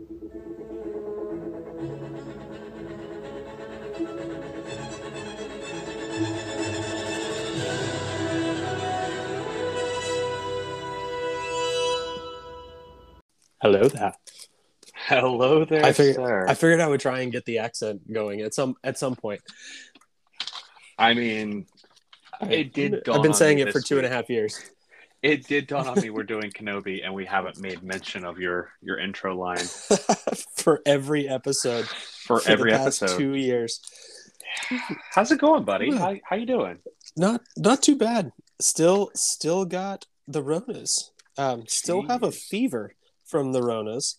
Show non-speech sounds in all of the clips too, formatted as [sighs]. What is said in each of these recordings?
Hello there. Hello there, I figured sir. I figured I would try and get the accent going at some at some point. I mean, It did dawn I've been saying it for this two and a half years. It did dawn on me we're [laughs] doing Kenobi, and we haven't made mention of your your intro line [laughs] for every episode for, for every episode. two years. How's it going, buddy? Good. How how you doing? Not not too bad. Still still got the Ronas. Um, still have a fever from the Ronas.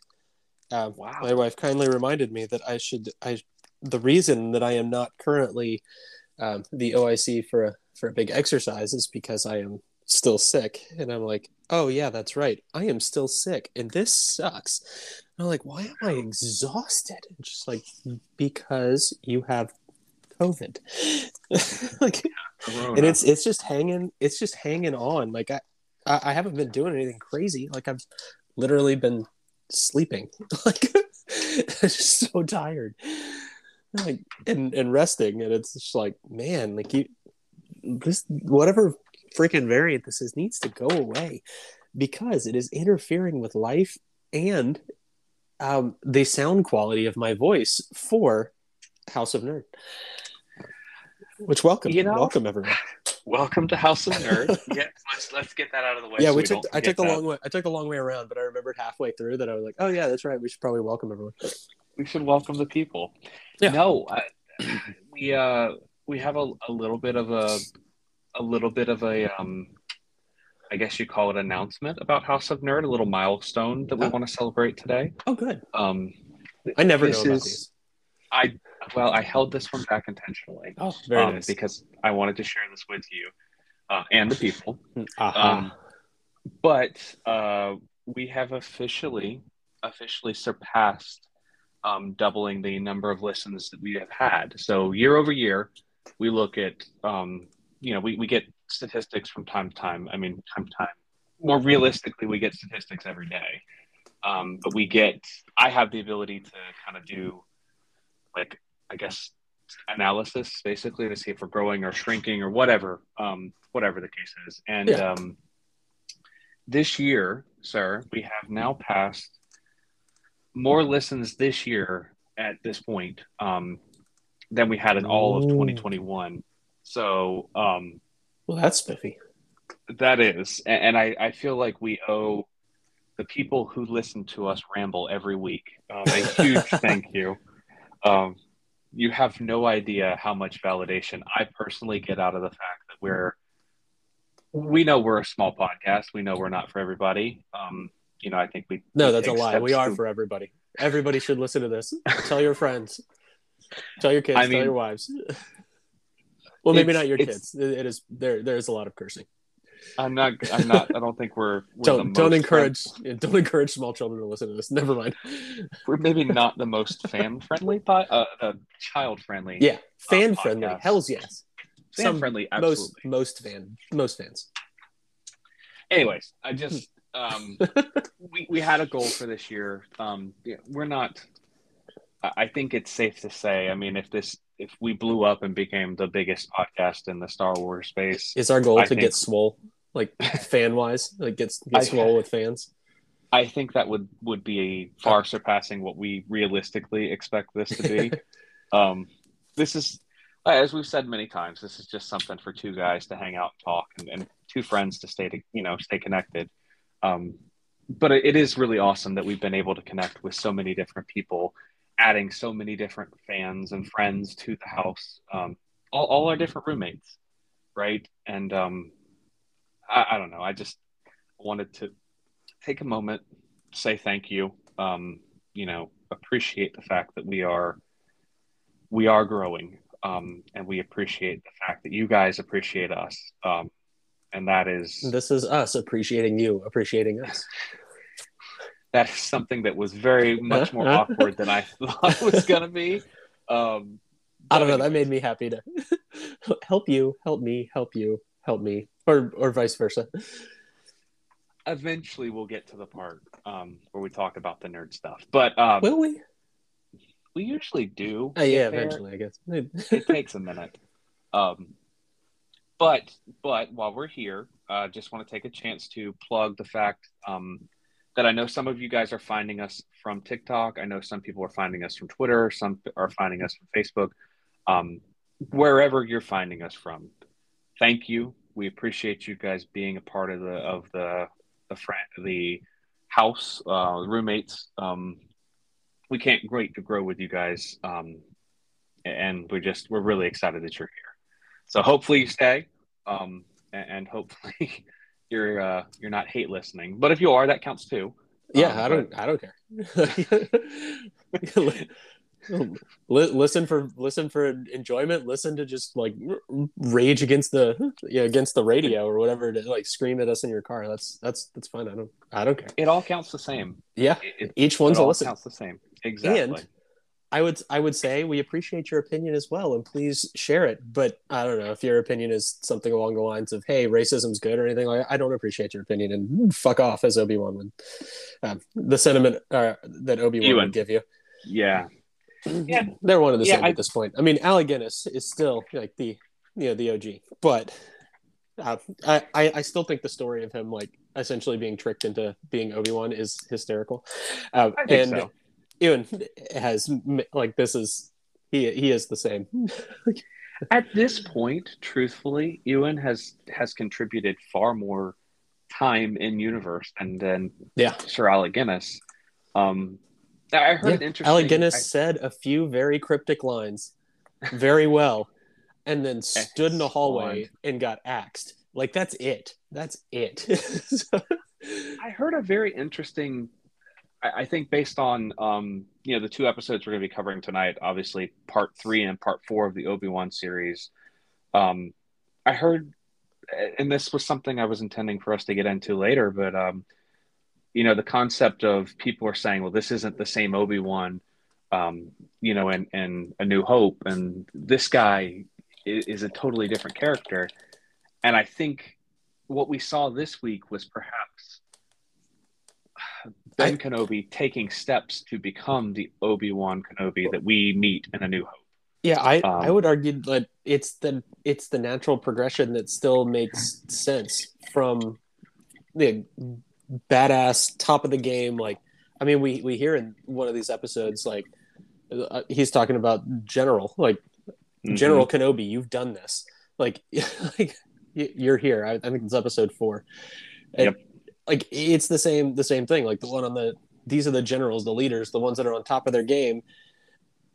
Um, Wow. My wife kindly reminded me that I should I the reason that I am not currently um, the OIC for a for a big exercise is because I am still sick, and I'm like, oh yeah, that's right, I am still sick, and this sucks. And I'm like, why am I exhausted? And just like because you have COVID, [laughs] like, Corona. and it's it's just hanging, it's just hanging on. Like I I, I haven't been doing anything crazy. Like I've literally been sleeping. [laughs] like I'm [laughs] just so tired. Like and and resting, and it's just like, man, like you, this whatever freaking variant this is needs to go away because it is interfering with life and um, the sound quality of my voice for House of Nerd. Which welcome, You know- welcome everyone. welcome to House of Nerd. [laughs] yeah, let's let's get that out of the way. yeah, so we took I took the that. long way. I took the long way around, but I remembered halfway through that I was like, oh yeah, that's right. We should probably welcome everyone. we should welcome the people. Yeah. No, I, we uh we have a, a little bit of a a little bit of a um I guess you call it announcement about House of Nerd, a little milestone that we Oh. want to celebrate today. Oh, good. Um I never This know is-. I well, I held this one back intentionally. Oh, very um, nice. because I wanted to share this with you uh, and the people. Aha. Um, but uh, we have officially officially surpassed um, doubling the number of listens that we have had. So year over year, we look at um, you know we, we get statistics from time to time. I mean time to time. More realistically, we get statistics every day. Um, but we get I have the ability to kind of do like I guess analysis basically to see if we're growing or shrinking or whatever um, whatever the case is. And Yeah. um, this year, sir, we have now passed more listens this year at this point um, than we had in all of Ooh. 2021. So um, well, that's spiffy. that is, and, and I, I feel like we owe the people who listen to us ramble every week um, a huge [laughs] thank you. Um, you have no idea how much validation I personally get out of the fact that we're we know we're a small podcast. We know we're not for everybody. Um, you know, I think we No, that's a lie. We are to- for everybody. Everybody should listen to this. Tell your friends. Tell your [laughs] kids. I tell your wives. Well, maybe not your kids. It is there. There is a lot of cursing. I'm not. I'm not. I don't think we're. we're Don't don't encourage. yeah, don't encourage small children to listen to this. Never mind. We're maybe not the most [laughs] fan friendly, pod, uh, uh, child friendly. Yeah, fan friendly. podcast. Hell's yes. fan Some- friendly. Absolutely. Most most fan most fans. anyways i just um [laughs] we, we had a goal for this year um yeah, we're not i think it's safe to say i mean if this if we blew up and became the biggest podcast in the star wars space Is our goal I to think- get swole, like [laughs] fan wise, like get get I- swole with [laughs] fans? i think that would would be far surpassing what we realistically expect this to be. [laughs] Um this is as we've said many times this is just something for two guys to hang out and talk and, and two friends to stay to you know stay connected. Um but it, it is really awesome that we've been able to connect with so many different people adding so many different fans and friends to the house. Um all, all our different roommates right? And um I, I don't know. I just wanted to take a moment say thank you um you know appreciate the fact that we are we are growing um and we appreciate the fact that you guys appreciate us um and that is This is us appreciating you, appreciating us. [laughs] that is something that was very [laughs] much more awkward than I [laughs] thought it was gonna be. Um, I don't know. That made me happy to [laughs] help you, help me, help you, help me, or or vice versa. eventually we'll get to the part um, where we talk about the nerd stuff. But um, Will we? we usually do. Uh, yeah, get there. eventually, I guess. it takes a minute. Um, but but while we're here, uh, just want to take a chance to plug the fact um, that I know some of you guys are finding us from TikTok. I know some people are finding us from Twitter. Some are finding us from Facebook. Um, wherever you're finding us from, thank you. We appreciate you guys being a part of the of the the friend the house uh, roommates. Um, we can't wait to grow with you guys, um, and we're just we're really excited that you're here. So hopefully you stay, um, and, and hopefully [laughs] you're uh, you're not hate listening. But if you are, that counts too. yeah, Um, I don't. I don't care. [laughs] Li- listen for listen for enjoyment. Listen to just like r- rage against the yeah against the radio or whatever to like scream at us in your car. That's that's that's fine. I don't I don't care. It all counts the same. Yeah, It, it, each one's it a all listen. counts the same. Exactly. And I would I would say we appreciate your opinion as well, and please share it. But I don't know if your opinion is something along the lines of "Hey, racism's good" or anything like. I don't appreciate your opinion, and fuck off, as Obi Wan would. Um, the sentiment uh, that Obi Wan would give you. yeah. Yeah. they're one of the Yeah, same I- at this point. I mean, Alec Guinness is still like the you know the OG, but uh, I I I still think the story of him like essentially being tricked into being Obi Wan is hysterical. Uh, I think and so. Ewan has like this is he he is the same. [laughs] At this point, truthfully, Ewan has has contributed far more time in universe and then Yeah. Sir Alec Guinness. Um, I heard an interesting. Alec Guinness I- said a few very cryptic lines very well, and then [laughs] stood in a hallway and got axed. Like that's it. That's it. [laughs] I heard a very interesting. I, think based on um, you know the two episodes we're going to be covering tonight, obviously part three and part four of the Obi Wan series. Um, I heard, and this was something I was intending for us to get into later, but um, you know the concept of people are saying, well, this isn't the same Obi Wan, um, you know, and and A New Hope, and this guy is, is a totally different character, and I think what we saw this week was perhaps Ben I- Kenobi taking steps to become the Obi Wan Kenobi that we meet in A New Hope. Yeah, I, Um, I would argue that it's the it's the natural progression that still makes sense from the badass top of the game. Like, I mean, we we hear in one of these episodes like uh, he's talking about General, like Mhm. General Kenobi, you've done this. Like, [laughs] like you're here. I, I think it's episode four. And, Yep. Like it's the same the same thing. Like the one on the these are the generals, the leaders, the ones that are on top of their game,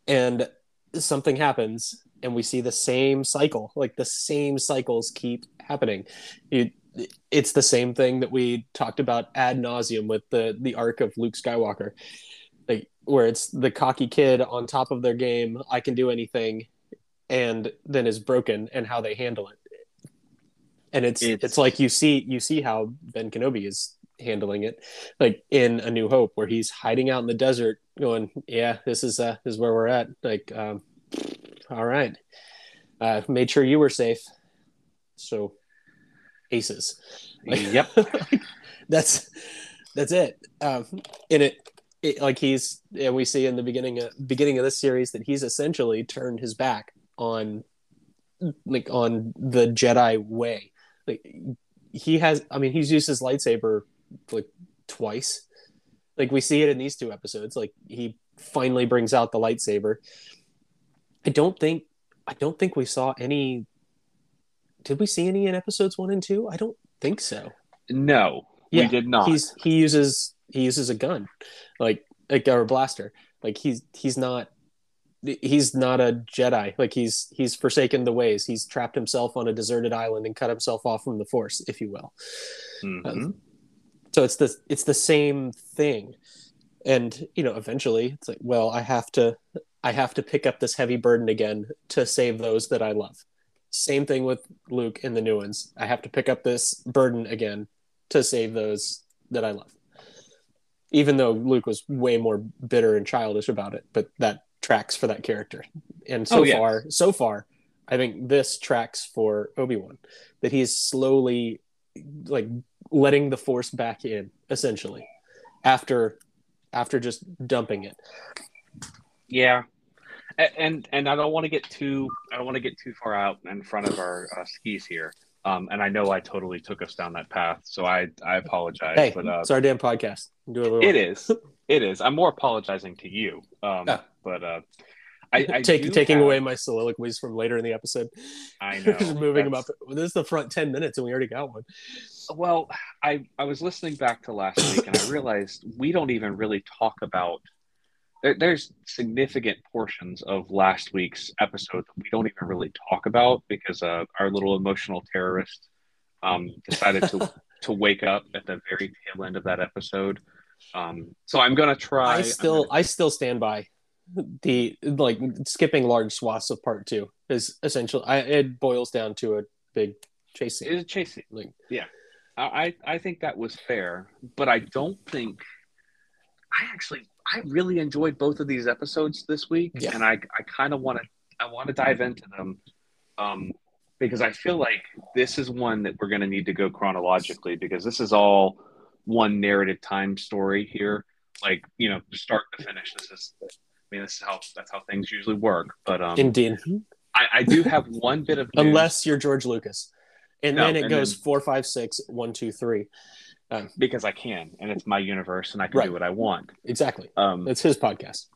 and something happens, and we see the same cycle. Like the same cycles keep happening. You, it's the same thing that we talked about ad nauseum with the the arc of Luke Skywalker, like where it's the cocky kid on top of their game. I can do anything, and then is broken, and how they handle it. And it's, it's It's- like you see you see how Ben Kenobi is handling it, like in A New Hope, where he's hiding out in the desert, going, "Yeah, this is uh, this is where we're at." Like, um, all right, uh, made sure you were safe. So, aces. Like- Yep. [laughs] that's that's it. Um, and it, it like he's and we see in the beginning of, beginning of this series that he's essentially turned his back on like on the Jedi way. Like he has, I mean, he's used his lightsaber like twice. Like we see it in these two episodes. Like he finally brings out the lightsaber. I don't think I don't think we saw any. Did we see any in episodes one and two? I don't think so. No, Yeah, we did not. He's he uses he uses a gun, like like or a blaster. Like he's he's not he's not a Jedi. Like he's he's forsaken the ways. He's trapped himself on a deserted island and cut himself off from the Force, if you will. Mhm. So it's the it's the same thing, and you know eventually it's like, well, I have to I have to pick up this heavy burden again to save those that I love. Same thing with Luke in the new ones. I have to pick up this burden again to save those that I love. Even though Luke was way more bitter and childish about it, but that tracks for that character. And so Oh, yes. far, so far, I think this tracks for Obi Wan that he's slowly like letting the force back in essentially after after just dumping it. Yeah, and and I don't want to get too I don't want to get too far out in front of our uh, skis here. Um, and I know I totally took us down that path, so I I apologize. Hey, but uh, it's our damn podcast. Do a little it is it is. I'm more apologizing to you. Um, Yeah. But uh, I, I Take, taking have- away my soliloquies from later in the episode. I [laughs] know just moving them up. This is the front ten minutes, and we already got one. Well, I I was listening back to last week and I realized we don't even really talk about. There, there's significant portions of last week's episode that we don't even really talk about because uh, our little emotional terrorist um, decided to [laughs] to wake up at the very tail end of that episode. Um, so I'm gonna try. I still, gonna- I still stand by the like skipping large swaths of part two is essential. I, it boils down to a big chase scene. It's a chase scene. Like, Yeah, I I I think that was fair, but I don't think. I actually I really enjoyed both of these episodes this week, Yeah. and I I kind of want to I want to dive into them, um, because I feel like this is one that we're going to need to go chronologically because this is all one narrative time story here, like you know start to finish. This is. Mean, this is how that's how things usually work. But um, Indeed, I, I do have one bit of [laughs] news. unless you're George Lucas, and No, then it and goes then- four, five, six, one, two, three. because I can, and it's my universe, and I can Right. do what I want. Exactly, Um, it's his podcast.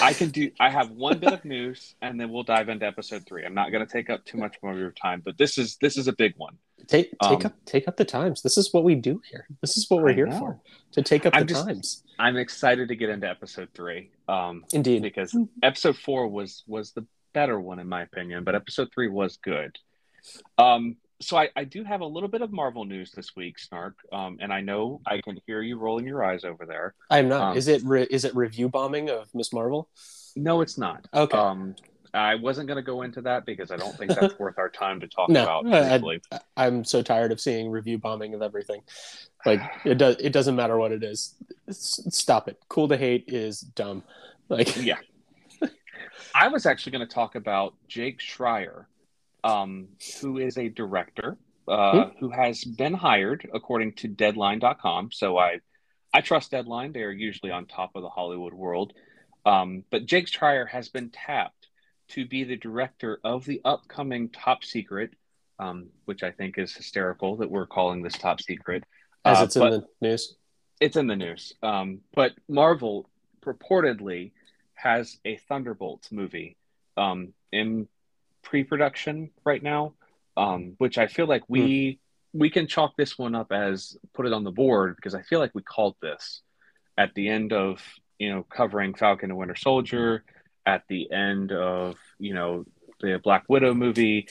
I can do. I have one bit of news, and then we'll dive into episode three. I'm not going to take up too much more of your time, but this is this is a big one. Take take um, up take up the times. This is what we do here. This is what we're I here know. for. To take up I'm the just- times. I'm excited to get into episode three, um, Indeed. because episode four was was the better one in my opinion, but episode three was good. Um, so I, I do have a little bit of Marvel news this week, Snark, um, and I know I can hear you rolling your eyes over there. I am not. um, is it re- is it review bombing of Miss Marvel? No, it's not. Okay. Um, I wasn't going to go into that because I don't think that's [laughs] worth our time to talk No, about. I, I'm so tired of seeing review bombing of everything. Like it does. It doesn't matter what it is. Stop it. Cool to hate is dumb. Like yeah. I was actually going to talk about Jake Schreier, um, who is a director uh, who has been hired according to Deadline.com. So I, I trust Deadline; they are usually on top of the Hollywood world. Um, but Jake Schreier has been tapped to be the director of the upcoming Top Secret, um, which I think is hysterical that we're calling this Top Secret. as Uh, it's in the news. it's in the news. Um, but Marvel purportedly has a Thunderbolts movie um, in pre-production right now, um, which I feel like we we can chalk this one up as put it on the board because I feel like we called this at the end of you know covering Falcon and Winter Soldier, at the end of you know the Black Widow movie.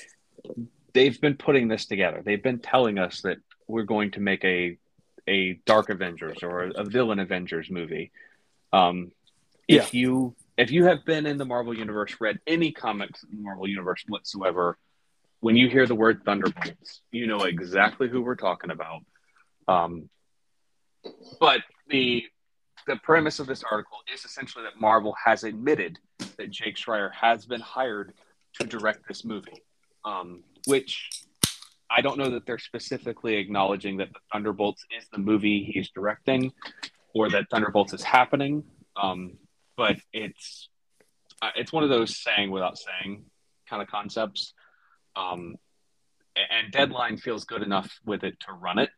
They've been putting this together. They've been telling us that we're going to make a a Dark Avengers or a, villain Avengers movie. Um, if you if you have been in the Marvel universe, read any comics in the Marvel universe whatsoever, when you hear the word Thunderbolts, you know exactly who we're talking about. Um, but the the premise of this article is essentially that Marvel has admitted that Jake Schreier has been hired to direct this movie, um, which I don't know that they're specifically acknowledging that Thunderbolts is the movie he's directing, or that Thunderbolts is happening. Um, but it's uh, it's one of those saying without saying kind of concepts. Um, and Deadline feels good enough with it to run it.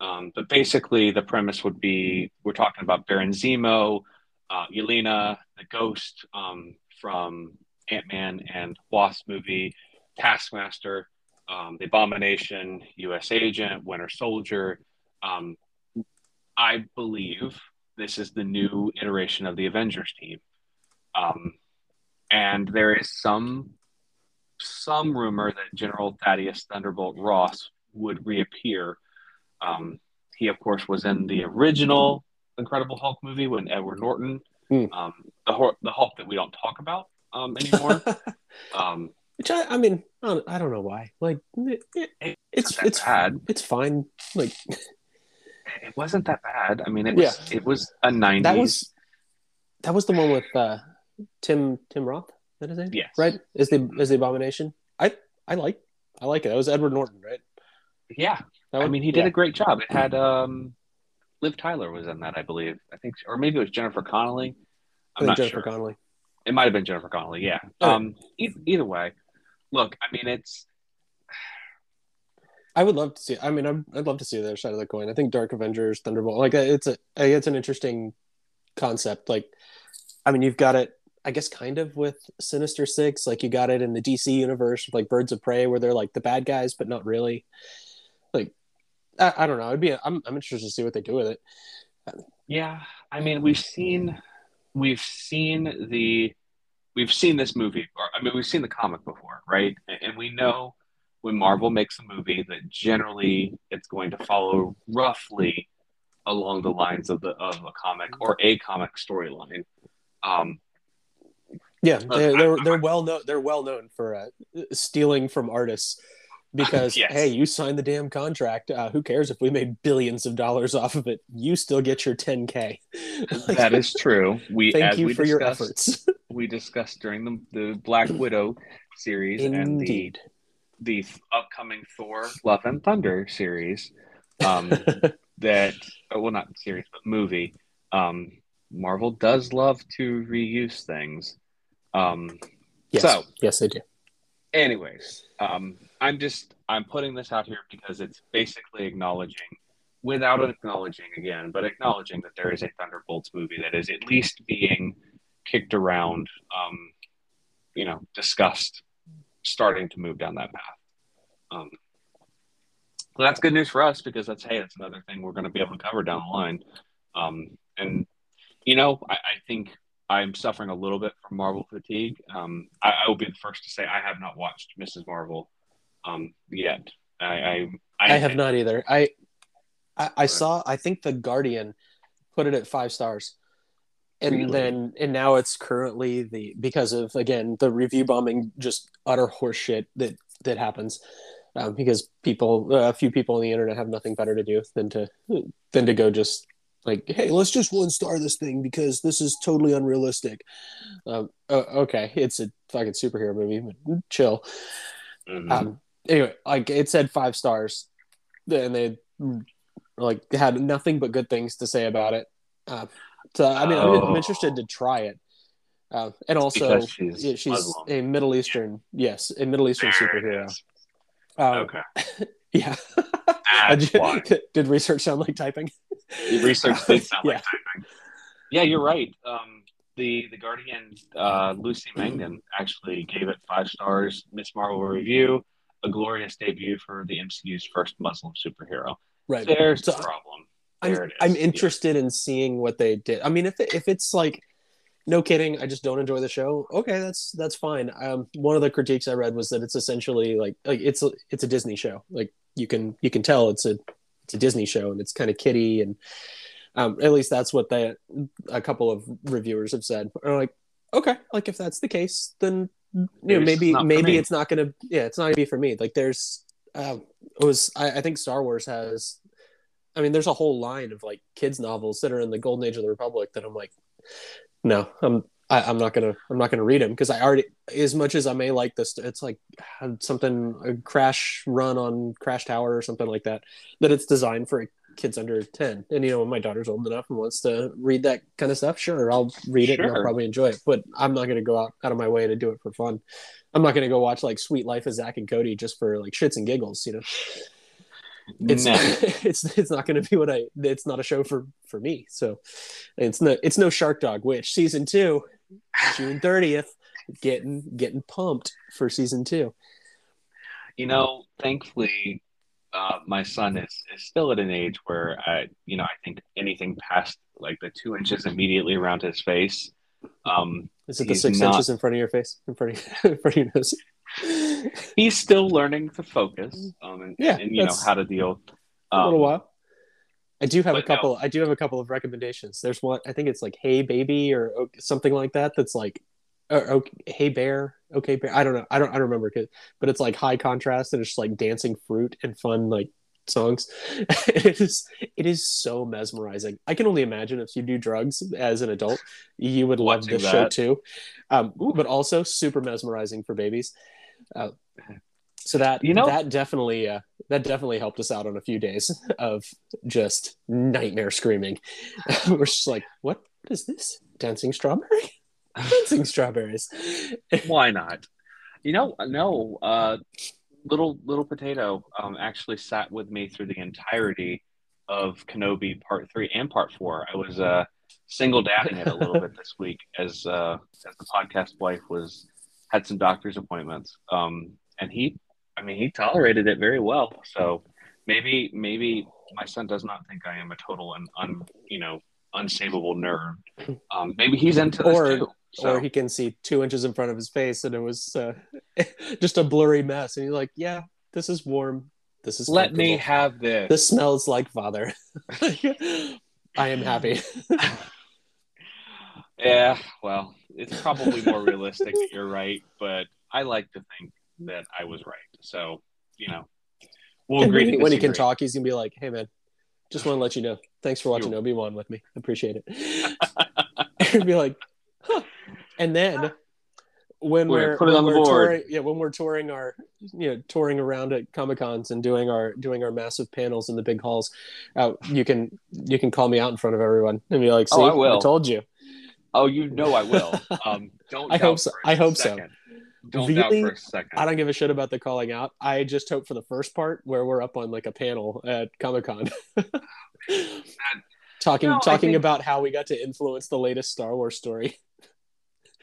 Um, but basically, the premise would be we're talking about Baron Zemo, uh, Yelena, the Ghost um, from Ant Man and Wasp movie, Taskmaster, um, the Abomination, U.S. Agent, Winter Soldier. Um, I believe this is the new iteration of the Avengers team, um, and there is some some rumor that General Thaddeus Thunderbolt Ross would reappear. Um, he, of course, was in the original Incredible Hulk movie when Edward Norton, Hmm. um, the Hor- the Hulk that we don't talk about um, anymore. [laughs] um, Which I, I mean, I don't, I don't know why. Like it, it, it's it's bad. It's fine. Like it wasn't that bad. I mean, it was it was a '90s. that was that was the one with uh, Tim Tim Roth. Is that his name? Yes. Right. Is the is the abomination? I I like I like it. That was Edward Norton, right? yeah, That I mean, he did Yeah. a great job. It had um, Liv Tyler was in that, I believe. I think, or maybe it was Jennifer Connelly. I'm not Jennifer sure. Connelly. It might have been Jennifer Connelly. Yeah. Okay. Um. E- either way, look. I mean, it's I would love to see. I mean, I'd, I'd love to see the other side of the coin. I think Dark Avengers, Thunderbolt, like it's a, it's an interesting concept. Like, I mean, you've got it. I guess kind of with Sinister Six, like you got it in the DC universe, like Birds of Prey, where they're like the bad guys, but not really. I, I don't know. I'd be. I'm, I'm interested to see what they do with it. yeah. I mean, we've seen we've seen the we've seen this movie. Or, I mean, we've seen the comic before, right? And, and we know when Marvel makes a movie that generally it's going to follow roughly along the lines of the of a comic or a comic storyline. Um, Yeah, they're they're, they're well known. They're well known for uh, stealing from artists [laughs] because Yes. hey, you signed the damn contract. Uh, who cares if we made billions of dollars off of it? You still get your 10k. [laughs] that is true. We [laughs] Thank you we for your discussed- efforts. we discussed during the, the Black Widow series and the the upcoming Thor Love and Thunder series um, that oh, well not series but movie um, Marvel does love to reuse things um, yes, So- yes, they do. anyways um, I'm just I'm putting this out here because it's basically acknowledging without acknowledging again but acknowledging that there is a Thunderbolts movie that is at least being kicked around um, you know discussed starting to move down that path um, so that's good news for us because that's hey, that's another thing we're going to be able to cover down the line. Um, and you know, I, I think I'm suffering a little bit from Marvel fatigue. Um, I, I will be the first to say I have not watched Mrs. Marvel um, yet. I, I, I have not either. I, I, I saw. I think the Guardian put it at five stars, and Really? then and now it's currently the because of again the review bombing, just utter horseshit that that happens. Um, because people, uh, a few people on the internet have nothing better to do than to than to go just like, hey, let's just one star this thing because this is totally unrealistic. Um, o- okay, it's a fucking superhero movie, but chill. Mhm. Um, anyway, like it said five stars, and they like had nothing but good things to say about it. Uh, so I mean, I'm, I'm Oh. interested to try it. Uh, and also, she's yeah, she's a Middle Eastern, yes, a Middle Eastern There superhero. Um, Okay, [laughs] Yeah. [laughs] why. [laughs] Did research sound like typing? Research did sound yeah. like typing. Yeah, you're right. Um, the the Guardian, uh, Lucy Mangan actually gave it five stars. Miss Marvel review, a glorious debut for the MCU's first Muslim superhero. Right. There's So the problem. I'm, There it is. I'm interested in seeing what they did. I mean, if it, if it's like, no kidding, I just don't enjoy the show. Okay, that's that's fine. Um, one of the critiques I read was that it's essentially like like it's a, it's a Disney show. Like you can you can tell it's a it's a Disney show and it's kind of kiddie and um, at least that's what they a couple of reviewers have said. Are like, okay, like if that's the case, then you know It's maybe maybe it's not gonna yeah it's not gonna be for me. Like there's um, it was I, I think Star Wars has I mean, there's a whole line of like kids novels that are in the golden age of the republic that I'm like, no, I'm I, I'm not gonna I'm not gonna read them because I already as much as I may like this, it's like something a crash run on Crash Tower or something like that that it's designed for kids under 10 and you know when my daughter's old enough and wants to read that kind of stuff sure i'll read it and i'll probably enjoy it but i'm not going to go out, out of my way to do it for fun i'm not going to go watch like Suite Life of Zack and Cody just for like shits and giggles you know it's No. [laughs] it's it's not going to be what I. It's not a show for for me. So it's no it's no Sharkdog, which season two, June thirtieth, getting getting pumped for season two. you know, thankfully, uh, my son is, is still at an age where I, you know, I think anything past like the two inches immediately around his face, um, Is it the six not- inches in front of your face, in front of, [laughs] in front of your nose? [laughs] he's still learning to focus, um, and, Yeah, and you know how to deal. a little Um, while. I do have a but no. couple. I do have a couple of recommendations. There's one. I think it's like Hey Baby or something like that. That's like, or, okay, Hey Bear, Okay Bear. I don't know. I don't. I don't remember. But it's like high contrast and it's just like dancing fruit and fun like songs. [laughs] it is. It is so mesmerizing. I can only imagine if you do drugs as an adult, you would love Watching this show too. Um, but also super mesmerizing for babies. Uh, So that You know- that definitely uh, that definitely helped us out on a few days of just nightmare screaming. [laughs] We're just like, what is this? Dancing strawberry? Dancing strawberries. Why not? You know, no. Uh, little little potato um, actually sat with me through the entirety of Kenobi Part Three and Part Four. I was uh, single dadding it a little bit this week as uh, as the podcast wife was had some doctor's appointments, um, and he, I mean, he tolerated it very well. So maybe maybe my son does not think I am a total and un, you know unsavable nerd. [laughs] Um, maybe he's into this Or- too. So. Or he can see two inches in front of his face and it was uh, [laughs] just a blurry mess. And he's like, yeah, this is warm. This is let me have this. This smells like father. [laughs] I am happy. [laughs] Yeah, well, it's probably more realistic. that You're right, but I like to think that I was right. So, you know, we'll agree. when, when he can talk, he's gonna be like, "Hey, man, just want to let you know. Thanks for watching Obi Wan with me. Appreciate it." and be like. And then when We're we're, put it on the board. touring, yeah, when we're touring our, you know, touring around at comic cons and doing our doing our massive panels in the big halls, uh, you can you can call me out in front of everyone and be like, "See, Oh, I will. told you." Oh, you know I will. [laughs] Um, don't. I hope so. I hope so. Don't doubt for a second. I don't give a shit about the calling out. I just hope for the first part where we're up on like a panel at Comic Con, [laughs] [laughs] talking No, talking think- about how we got to influence the latest Star Wars story.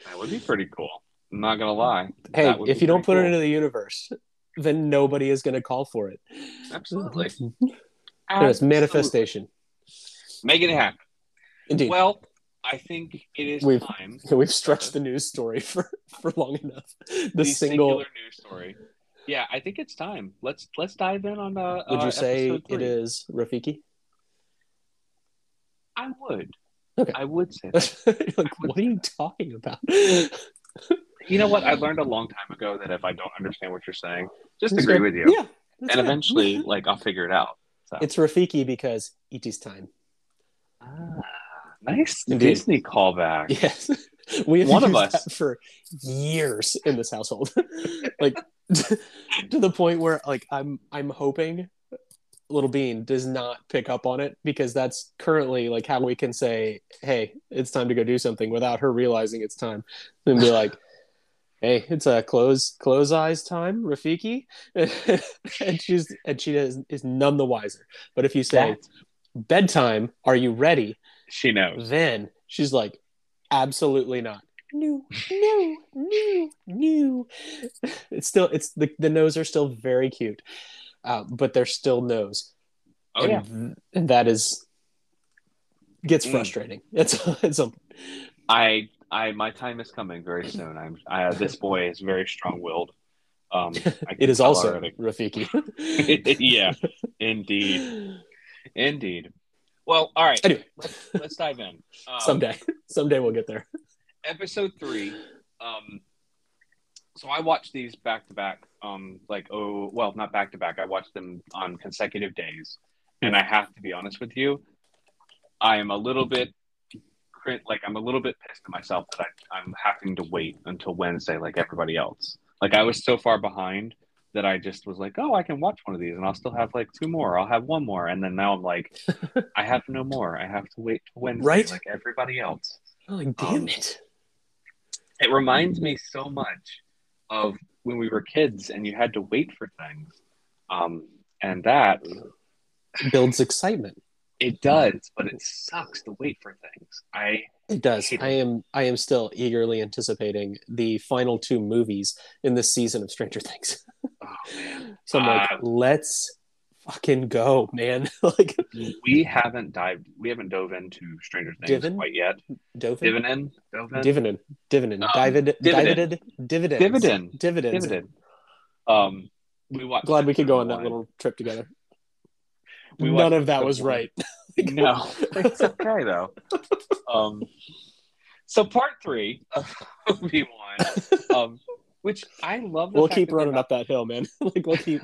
That would be pretty cool. I'm not gonna lie. Hey, if you don't put pretty it into the universe, then nobody is going to call for it. absolutely, [laughs] It's manifestation. Making it happen. Indeed, Well, I think it is We've- time. [laughs] we've stretched the news story for for long enough. The, the single. singular news story. Yeah, I think it's time. Let's let's dive in on. Uh, Would uh, you say it is Rafiki? I would. Okay. I would say that. [laughs] like, what are you talking about? You know what? I learned a long time ago that if I don't understand what you're saying, just agree go, with you, Yeah, and right. eventually, like, I'll figure it out. So. it's Rafiki because it is time. Ah, nice Indeed. Disney callback. Yes, [laughs] we have One of us. that for years in this household, [laughs] like to the point where like I'm I'm hoping Little Bean does not pick up on it because that's currently like how we can say, "Hey, it's time to go do something" without her realizing it's time, and be like. [laughs] Hey, it's a close close eyes time, Rafiki, [laughs] and she's and she is, is none the wiser. But if you say That- bedtime, are you ready? she knows. Then she's like, absolutely not. No, no, no, no. [laughs] It's still, it's the, the nose are still very cute, uh, but they're still nose. Oh and, yeah. and that is, gets Mm. frustrating. [laughs] It's, it's a, I I my time is coming very soon. I'm I, this boy is very strong willed. Um, [laughs] it is also already. [laughs] Rafiki. yeah, indeed, indeed. Well, all right. Anyway, Let's, let's dive in. Um, someday, someday we'll get there. episode three. Um, so I watched these back to back. Um, like oh well, not back to back. I watched them on consecutive days, and I have to be honest with you, I am a little bit like I'm a little bit pissed at myself that I, I'm having to wait until Wednesday, like everybody else. Like I was so far behind that I just was like, oh, I can watch one of these, and I'll still have like two more. I'll have one more, and then now I'm like, [laughs] I have no more. I have to wait till Wednesday, Right? like everybody else Oh, like, damn Um, it. it reminds me so much of when we were kids and you had to wait for things um, and that Builds excitement. it does but it sucks to wait for things i It does. I am. I am still eagerly anticipating the final two movies in this season of Stranger Things. oh man [laughs] So I'm like, Uh, let's fucking go, man. [laughs] like we haven't dived we haven't dove into stranger things Divin? quite yet Dovin, dividend dividend dividend, dividend, Um, dividend, dividend. dividend, Dividend. dividends. dividend um we watched Glad we could go on that little trip together. [laughs] We None of that was one. right. [laughs] no it's okay though um so part three of obi-wan um which i love the we'll keep running up that hill, man. like we'll keep.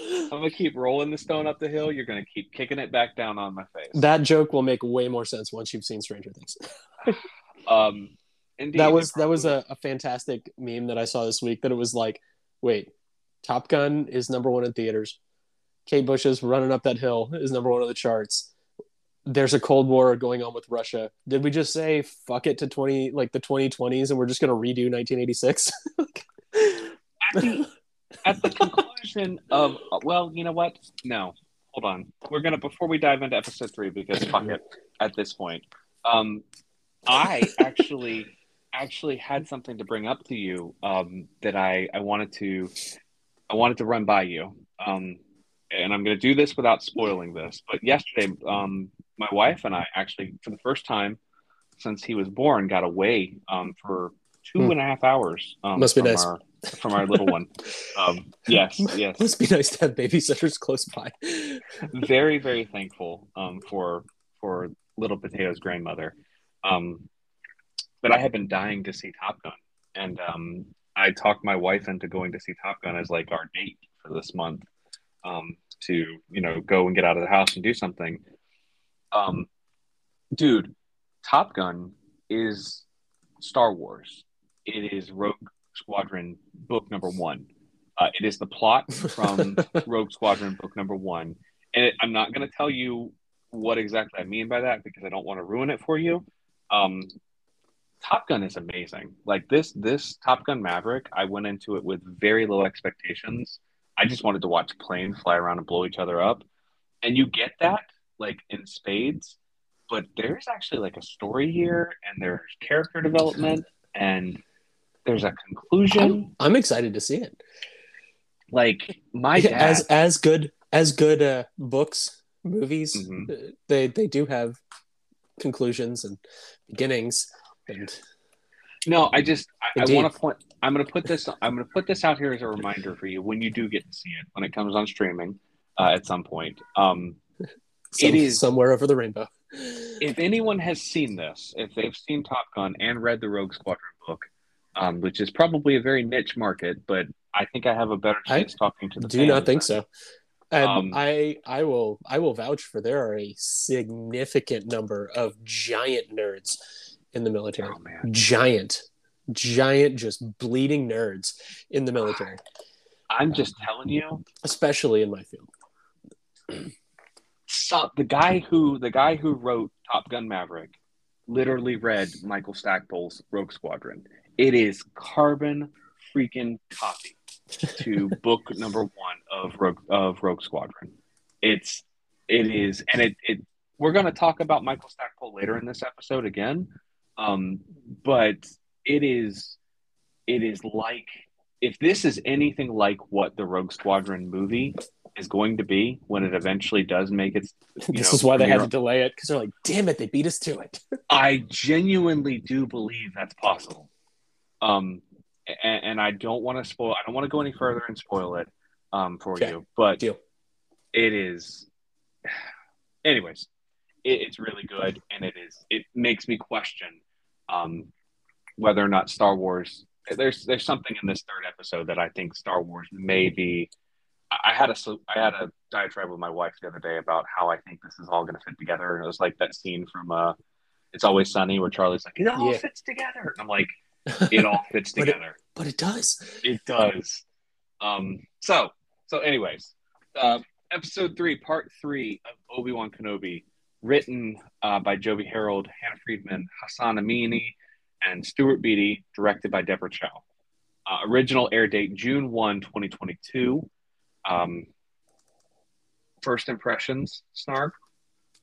I'm gonna keep rolling the stone up the hill. You're gonna keep kicking it back down on my face. that joke will make way more sense once you've seen Stranger Things. [laughs] um, indeed, that was that was a, a fantastic meme that I saw this week. That it was like, wait, Top Gun is number one in theaters. Kate Bush is running up that hill is number one on the charts. There's a Cold War going on with Russia. Did we just say fuck it to twenty like the 2020s and we're just gonna redo 1986? at the, at the conclusion of well, you know what? No, hold on. We're gonna before we dive into episode three because fuck it at this point. Um, I actually actually had something to bring up to you um, that I I wanted to I wanted to run by you. Um, and I'm going to do this without spoiling this. But yesterday, um, my wife and I actually, for the first time since he was born, got away um, for two hmm. and a half hours. Um, Must be nice. Our, from our little one. Um, yes, [laughs] yes. Must be nice to have babysitters close by. [laughs] very, very thankful um, for for little Potato's grandmother. Um, but I had been dying to see Top Gun, and um, I talked my wife into going to see Top Gun as like our date for this month um, to you know go and get out of the house and do something. Um, dude, Top Gun is Star Wars. It is Rogue Squadron book number one. Uh, it is the plot from [laughs] Rogue Squadron book number one, and it, I'm not going to tell you what exactly I mean by that because I don't want to ruin it for you. Um, Top Gun is amazing. Like this, this Top Gun Maverick, I went into it with very low expectations. I just wanted to watch planes fly around and blow each other up. And you get that like in spades, but there's actually like a story here and there's character development and there's a conclusion. I'm, I'm excited to see it. Like my dad, as as good as good uh, books, movies, mm-hmm. Uh, they they do have conclusions and beginnings and no, I just I, I want to point. I'm going to put this. I'm going to put this out here as a reminder for you when you do get to see it when it comes on streaming uh, at some point. Um, some, it is somewhere over the rainbow. If anyone has seen this, if they've seen Top Gun and read the Rogue Squadron book, um, which is probably a very niche market, but I think I have a better chance I talking to the. Do not think so. And um, I I will I will vouch for there are a significant number of giant nerds in the military. Oh, giant, giant, just bleeding nerds in the military. I'm just telling you, especially in my field. So the guy who the guy who wrote Top Gun Maverick literally read Michael Stackpole's Rogue Squadron. It is carbon freaking copy to [laughs] book number one of Rogue of Rogue Squadron. It's it is, and it it we're going to talk about Michael Stackpole later in this episode again. Um, but it is it is like if this is anything like what the Rogue Squadron movie is going to be when it eventually does make its. this know, is why they had to delay it because they're like, "Damn it, they beat us to it." I genuinely do believe that's possible. Um, and, and I don't want to spoil. I don't want to go any further and spoil it um for okay. you, but Deal. it is. [sighs] Anyways, it, it's really good, and it is. It makes me question um, whether or not Star Wars. There's there's something in this third episode that I think Star Wars may be. I had a I had a diatribe with my wife the other day about how I think this is all going to fit together, and it was like that scene from uh, "It's Always Sunny" where Charlie's like, "It all yeah. fits together." And I'm like, "It all [laughs] fits but together." It, but it does. It does. Um. So so anyways, uh, episode three, part three of Obi Wan Kenobi written uh, by Joby Harold, Hannah Friedman, Hassan Amini, and Stuart Beattie, directed by Deborah Chow. Uh, original air date June 1, 2022. Um, first impressions, Snark?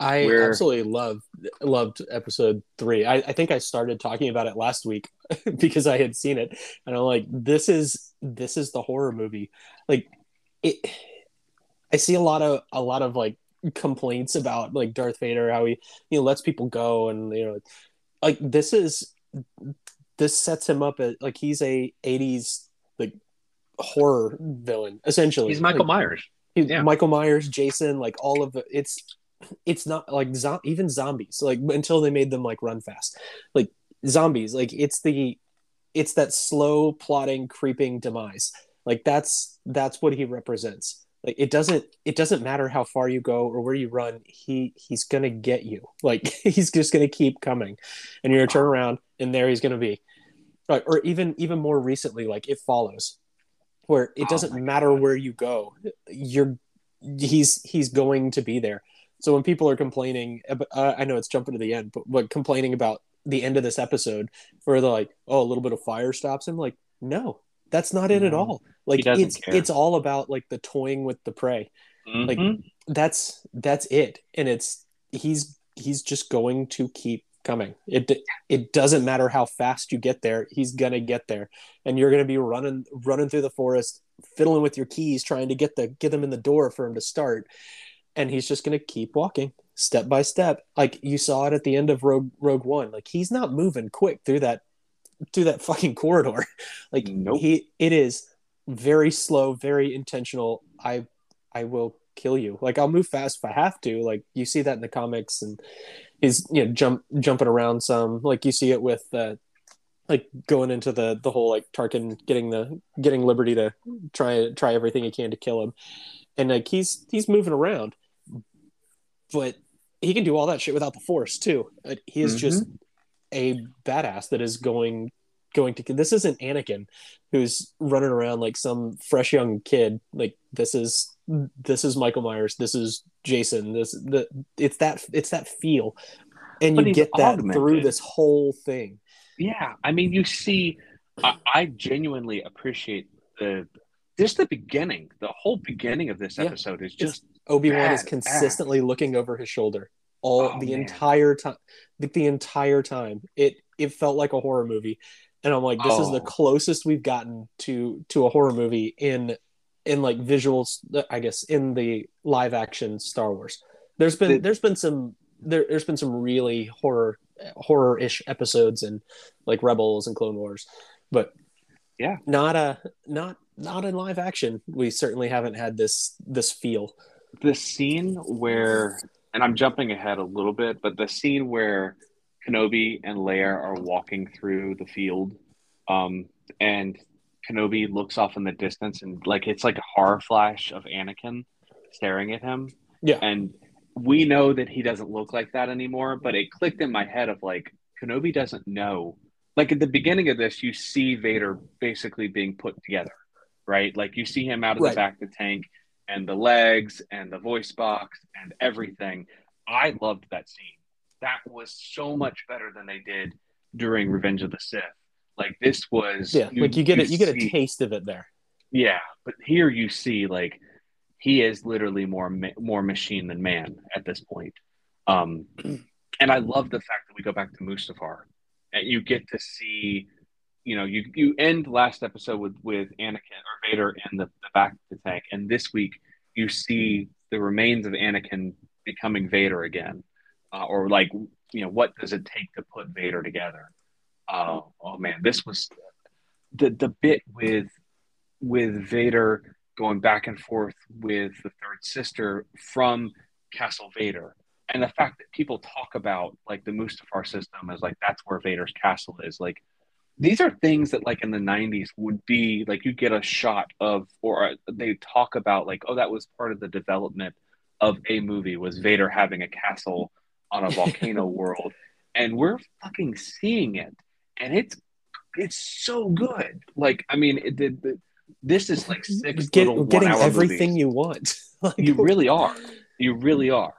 I Where... absolutely loved loved episode three. I, I think I started talking about it last week [laughs] because I had seen it, and I'm like, this is this is the horror movie. Like it, I see a lot of a lot of like complaints about like Darth Vader, how he you know lets people go, and you know, like this is this sets him up as like he's a '80s like horror villain essentially. He's Michael like, Myers. He's yeah. Michael Myers, Jason, like all of it. It's it's not like zo- even zombies like until they made them like run fast, like zombies. Like it's the it's that slow plotting creeping demise. Like that's that's what he represents like it doesn't it doesn't matter how far you go or where you run he he's gonna get you like [laughs] he's just gonna keep coming and you're gonna turn around and there he's gonna be like, or even even more recently like it follows where it Oh doesn't my matter God. where you go, you're he's he's going to be there. So when people are complaining, uh, I know it's jumping to the end, but, but complaining about the end of this episode, where they're like, "Oh, a little bit of fire stops him," like, no, that's not it at all. Like it's care. it's all about like the toying with the prey. Like Mhm. that's that's it, and it's he's he's just going to keep coming. It it doesn't matter how fast you get there, he's gonna get there, and you're gonna be running running through the forest, fiddling with your keys, trying to get the get them in the door for him to start, and he's just gonna keep walking step by step. Like you saw it at the end of Rogue Rogue One. Like he's not moving quick through that through that [laughs] fucking corridor. Like Nope. he it is very slow, very intentional. I I will kill you. Like I'll move fast if I have to. Like you see that in the comics and he's you know jump jumping around some. Like you see it with uh like going into the the whole like Tarkin getting the getting Liberty to try try everything he can to kill him. And like he's he's moving around. But he can do all that shit without the force too. He is just mm-hmm. a badass that is going going to this isn't Anakin who's running around like some fresh young kid like this is this is Michael Myers this is Jason this the it's that it's that feel and But you get that augmented. through this whole thing Yeah, I mean, you see, I, I genuinely appreciate the just the beginning. The whole beginning of this Yeah. episode is just Obi-Wan is consistently looking over his shoulder all Oh, the man. entire time the, the entire time. It it felt like a horror movie. And I'm like this is the Oh. closest we've gotten to to a horror movie in in like visuals I guess in the live action Star Wars. There's been The- there's been some there, there's been some really horror horror-ish episodes and like Rebels and Clone Wars. But Yeah. not a not not in live action. We certainly haven't had this this feel the scene where, and I'm jumping ahead a little bit, but the scene where Kenobi and Leia are walking through the field, um, and Kenobi looks off in the distance, and like it's like a horror flash of Anakin staring at him. Yeah. and we know that he doesn't look like that anymore. But it clicked in my head of like Kenobi doesn't know. Like at the beginning of this, you see Vader basically being put together, right? Like you see him out of Right. the back of the tank and the legs and the voice box and everything. I loved that scene. That was so much better than they did during Revenge of the Sith. Like this was yeah like you get it you get a taste of it there yeah, but here you see like he is literally more ma- more machine than man at this point. Um, and I love the fact that we go back to Mustafar and you get to see, you know, you you end last episode with with Anakin or Vader in the, the back of the tank, and this week you see the remains of Anakin becoming Vader again, uh, or like you know what does it take to put Vader together? Uh, oh man, this was the the bit with with Vader going back and forth with the third sister from Castle Vader. And the fact that people talk about like the Mustafar system as like that's where Vader's castle is. Like these are things that like in the 90s would be like you get a shot of or they talk about like oh that was part of the development of a movie was Vader having a castle on a volcano [laughs] world and we're fucking seeing it and it's it's so good like I mean it, this is like six Get, little getting everything movies. you want [laughs] like, You really are. You really [laughs] are.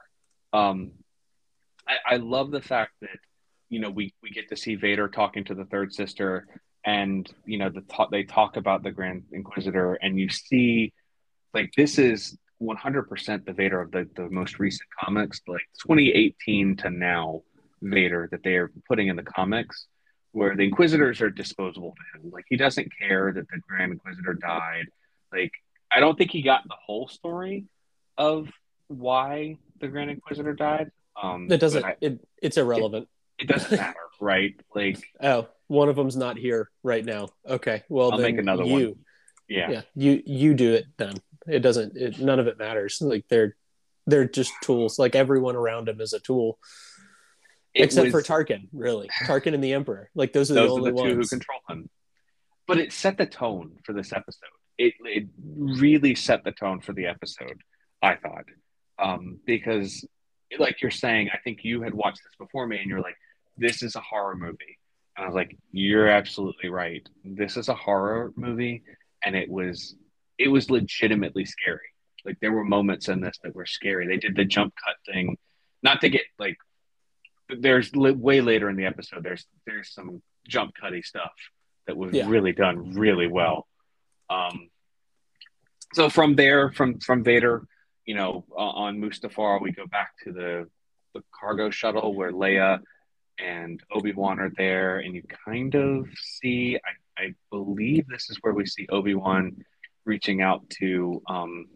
Um, I, I love the fact that you know we we get to see Vader talking to the third sister, and you know the ta- they talk about the Grand Inquisitor, and you see like this is 100% the Vader of the, the most recent comics, like 2018 to now Vader that they are putting in the comics, where the Inquisitors are disposable to him. Like he doesn't care that the Grand Inquisitor died. Like I don't think he got the whole story of why the Grand Inquisitor died. Um, it doesn't I- it, it's irrelevant it doesn't matter, right? Like, oh one of them's not here right now okay well I'll then make another you one. yeah, yeah you you do it then it doesn't it, none of it matters like they're they're just tools like everyone around him is a tool It except for tarkin really tarkin and the emperor like those are the only are the two who control him. But it set the tone for this episode. It it really set the tone for the episode. I thought, um, because like you're saying, I think you had watched this before me, and you're like, "This is a horror movie," and I was like, "You're absolutely right. This is a horror movie." and it was it was legitimately scary. Like there were moments in this that were scary. They did the jump cut thing, not to get like. There's way later in the episode. There's there's some jump cutty stuff that was yeah. really done really well. Um, so from there, from from Vader, you know, uh, on Mustafar, we go back to the the cargo shuttle where Leia and Obi Wan are there, and you kind of see. I, I believe this is where we see Obi Wan reaching out to um,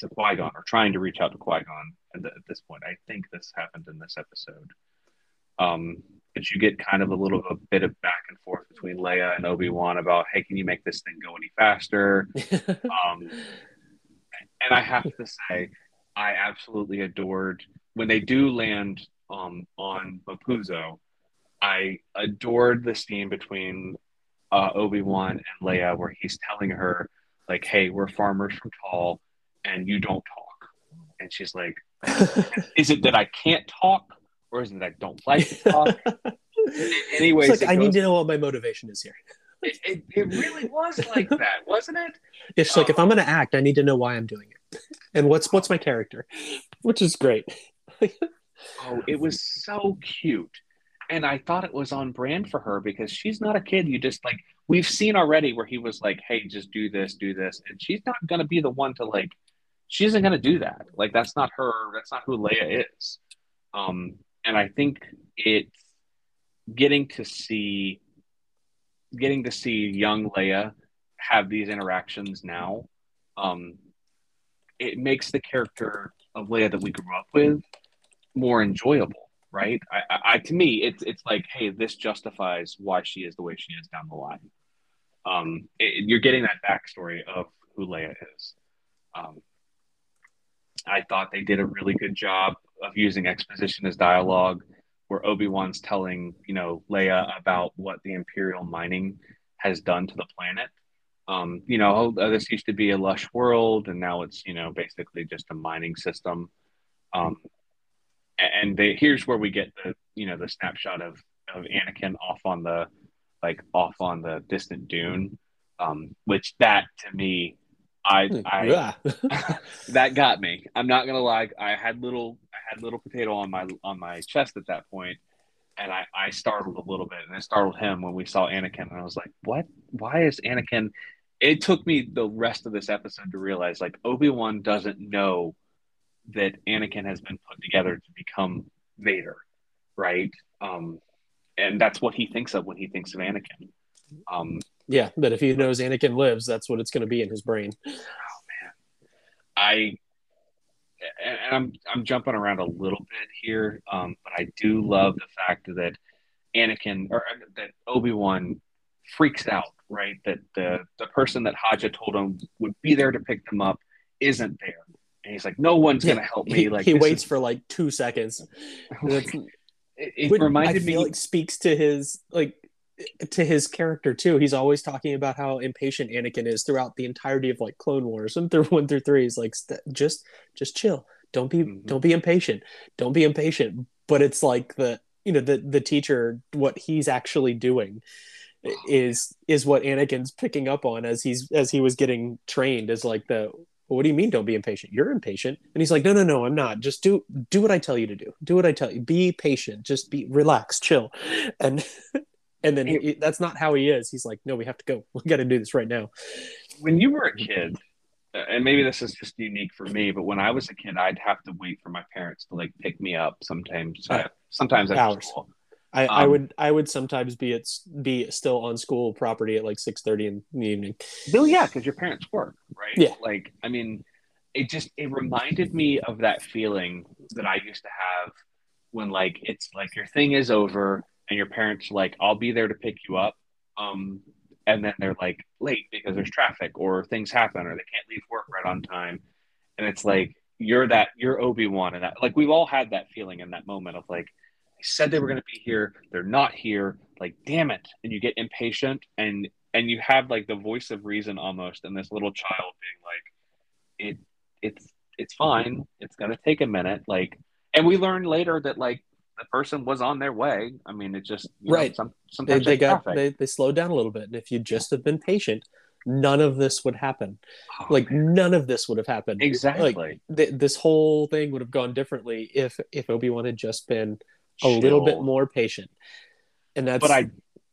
to Qui Gon or trying to reach out to Qui Gon at, at, this point. I think this happened in this episode. Um, but you get kind of a little a bit of back and forth between Leia and Obi Wan about, hey, can you make this thing go any faster? [laughs] um, and I have to say, I absolutely adored when they do land um, on Mapuzo. I adored the scene between uh, Obi Wan and Leia, where he's telling her, like, "Hey, we're farmers from Tall, and you don't talk," and she's like, [laughs] "Is it that I can't talk, or is it that I don't like to talk?" [laughs] Anyways, like, I goes, need to know what my motivation is here. it, it, it, really was like that, wasn't it? It's um, like if I'm going to act, I need to know why I'm doing it, [laughs] and what's what's my character, which is great. Oh, it was so cute, and I thought it was on brand for her because she's not a kid. You just like we've seen already where he was like, "Hey, just do this, do this," and she's not going to be the one to like. She isn't going to do that. Like that's not her. That's not who Leia is. Um, and I think it's getting to see getting to see young Leia have these interactions now, um, it makes the character of Leia that we grew up with more enjoyable, right? I, I, to me, it's it's like, hey, this justifies why she is the way she is down the line. Um, it, you're getting that backstory of who Leia is. Um, I thought they did a really good job of using exposition as dialogue where Obi-Wan's telling, you know, Leia about what the Imperial mining has done to the planet. Um, you know, oh, this used to be a lush world, and now it's, you know, basically just a mining system. Um, and they, here's where we get the, you know, the snapshot of of Anakin off on the, like off on the distant dune, um, which that to me, I, I [laughs] [laughs] that got me. I'm not gonna lie. I had little I had little potato on my on my chest at that point, and I, I startled a little bit, and I startled him when we saw Anakin, and I was like, "What? Why is Anakin?" It took me the rest of this episode to realize, like, Obi Wan doesn't know that Anakin has been put together to become Vader, right? Um, and that's what he thinks of when he thinks of Anakin. Um, yeah, but if he knows Anakin lives, that's what it's going to be in his brain. Oh man, I and I'm I'm jumping around a little bit here, um, but I do love the fact that Anakin or uh, that Obi Wan freaks out, right? That the the person that Haja told him would be there to pick them up isn't there, and he's like, "No one's yeah, gonna help me." He, like he waits is... for like two seconds. [laughs] it, it reminded me like speaks to his like to his character too. He's always talking about how impatient Anakin is throughout the entirety of like Clone Wars and through [laughs] one through three. He's like, just just chill. Don't be mm-hmm. don't be impatient. Don't be impatient. But it's like the you know the the teacher what he's actually doing is is what Anakin's picking up on as he's as he was getting trained is like the well, what do you mean don't be impatient you're impatient and he's like no no no i'm not just do do what i tell you to do do what i tell you be patient just be relaxed, [laughs] chill and and then he, that's not how he is. He's like, no, we have to go. We got to do this right now. When you were a kid, and maybe this is just unique for me, but when I was a kid, I'd have to wait for my parents to like pick me up sometimes. Uh, sometimes after hours. school. I, um, I would I would sometimes be at be still on school property at like six thirty in the evening. Well, yeah, because your parents work, right? Yeah. Like, I mean, it just it reminded me of that feeling that I used to have when like it's like your thing is over and your parents like, I'll be there to pick you up. Um, and then they're like late because there's traffic or things happen or they can't leave work right on time. And it's like, you're that, you're Obi-Wan. And that, like, we've all had that feeling in that moment of like, they said they were going to be here. They're not here. Like, damn it. And you get impatient and, and you have like the voice of reason almost. And this little child being like, it, it's, it's fine. It's going to take a minute. Like, and we learn later that like the person was on their way. I mean, it just right. Know, some, sometimes they, they got they, they slowed down a little bit, and if you just have been patient, none of this would happen. Oh, like man. none of this would have happened. exactly. Th- this whole thing would have gone differently if if Obi Wan had just been a little bit more patient. And that's But I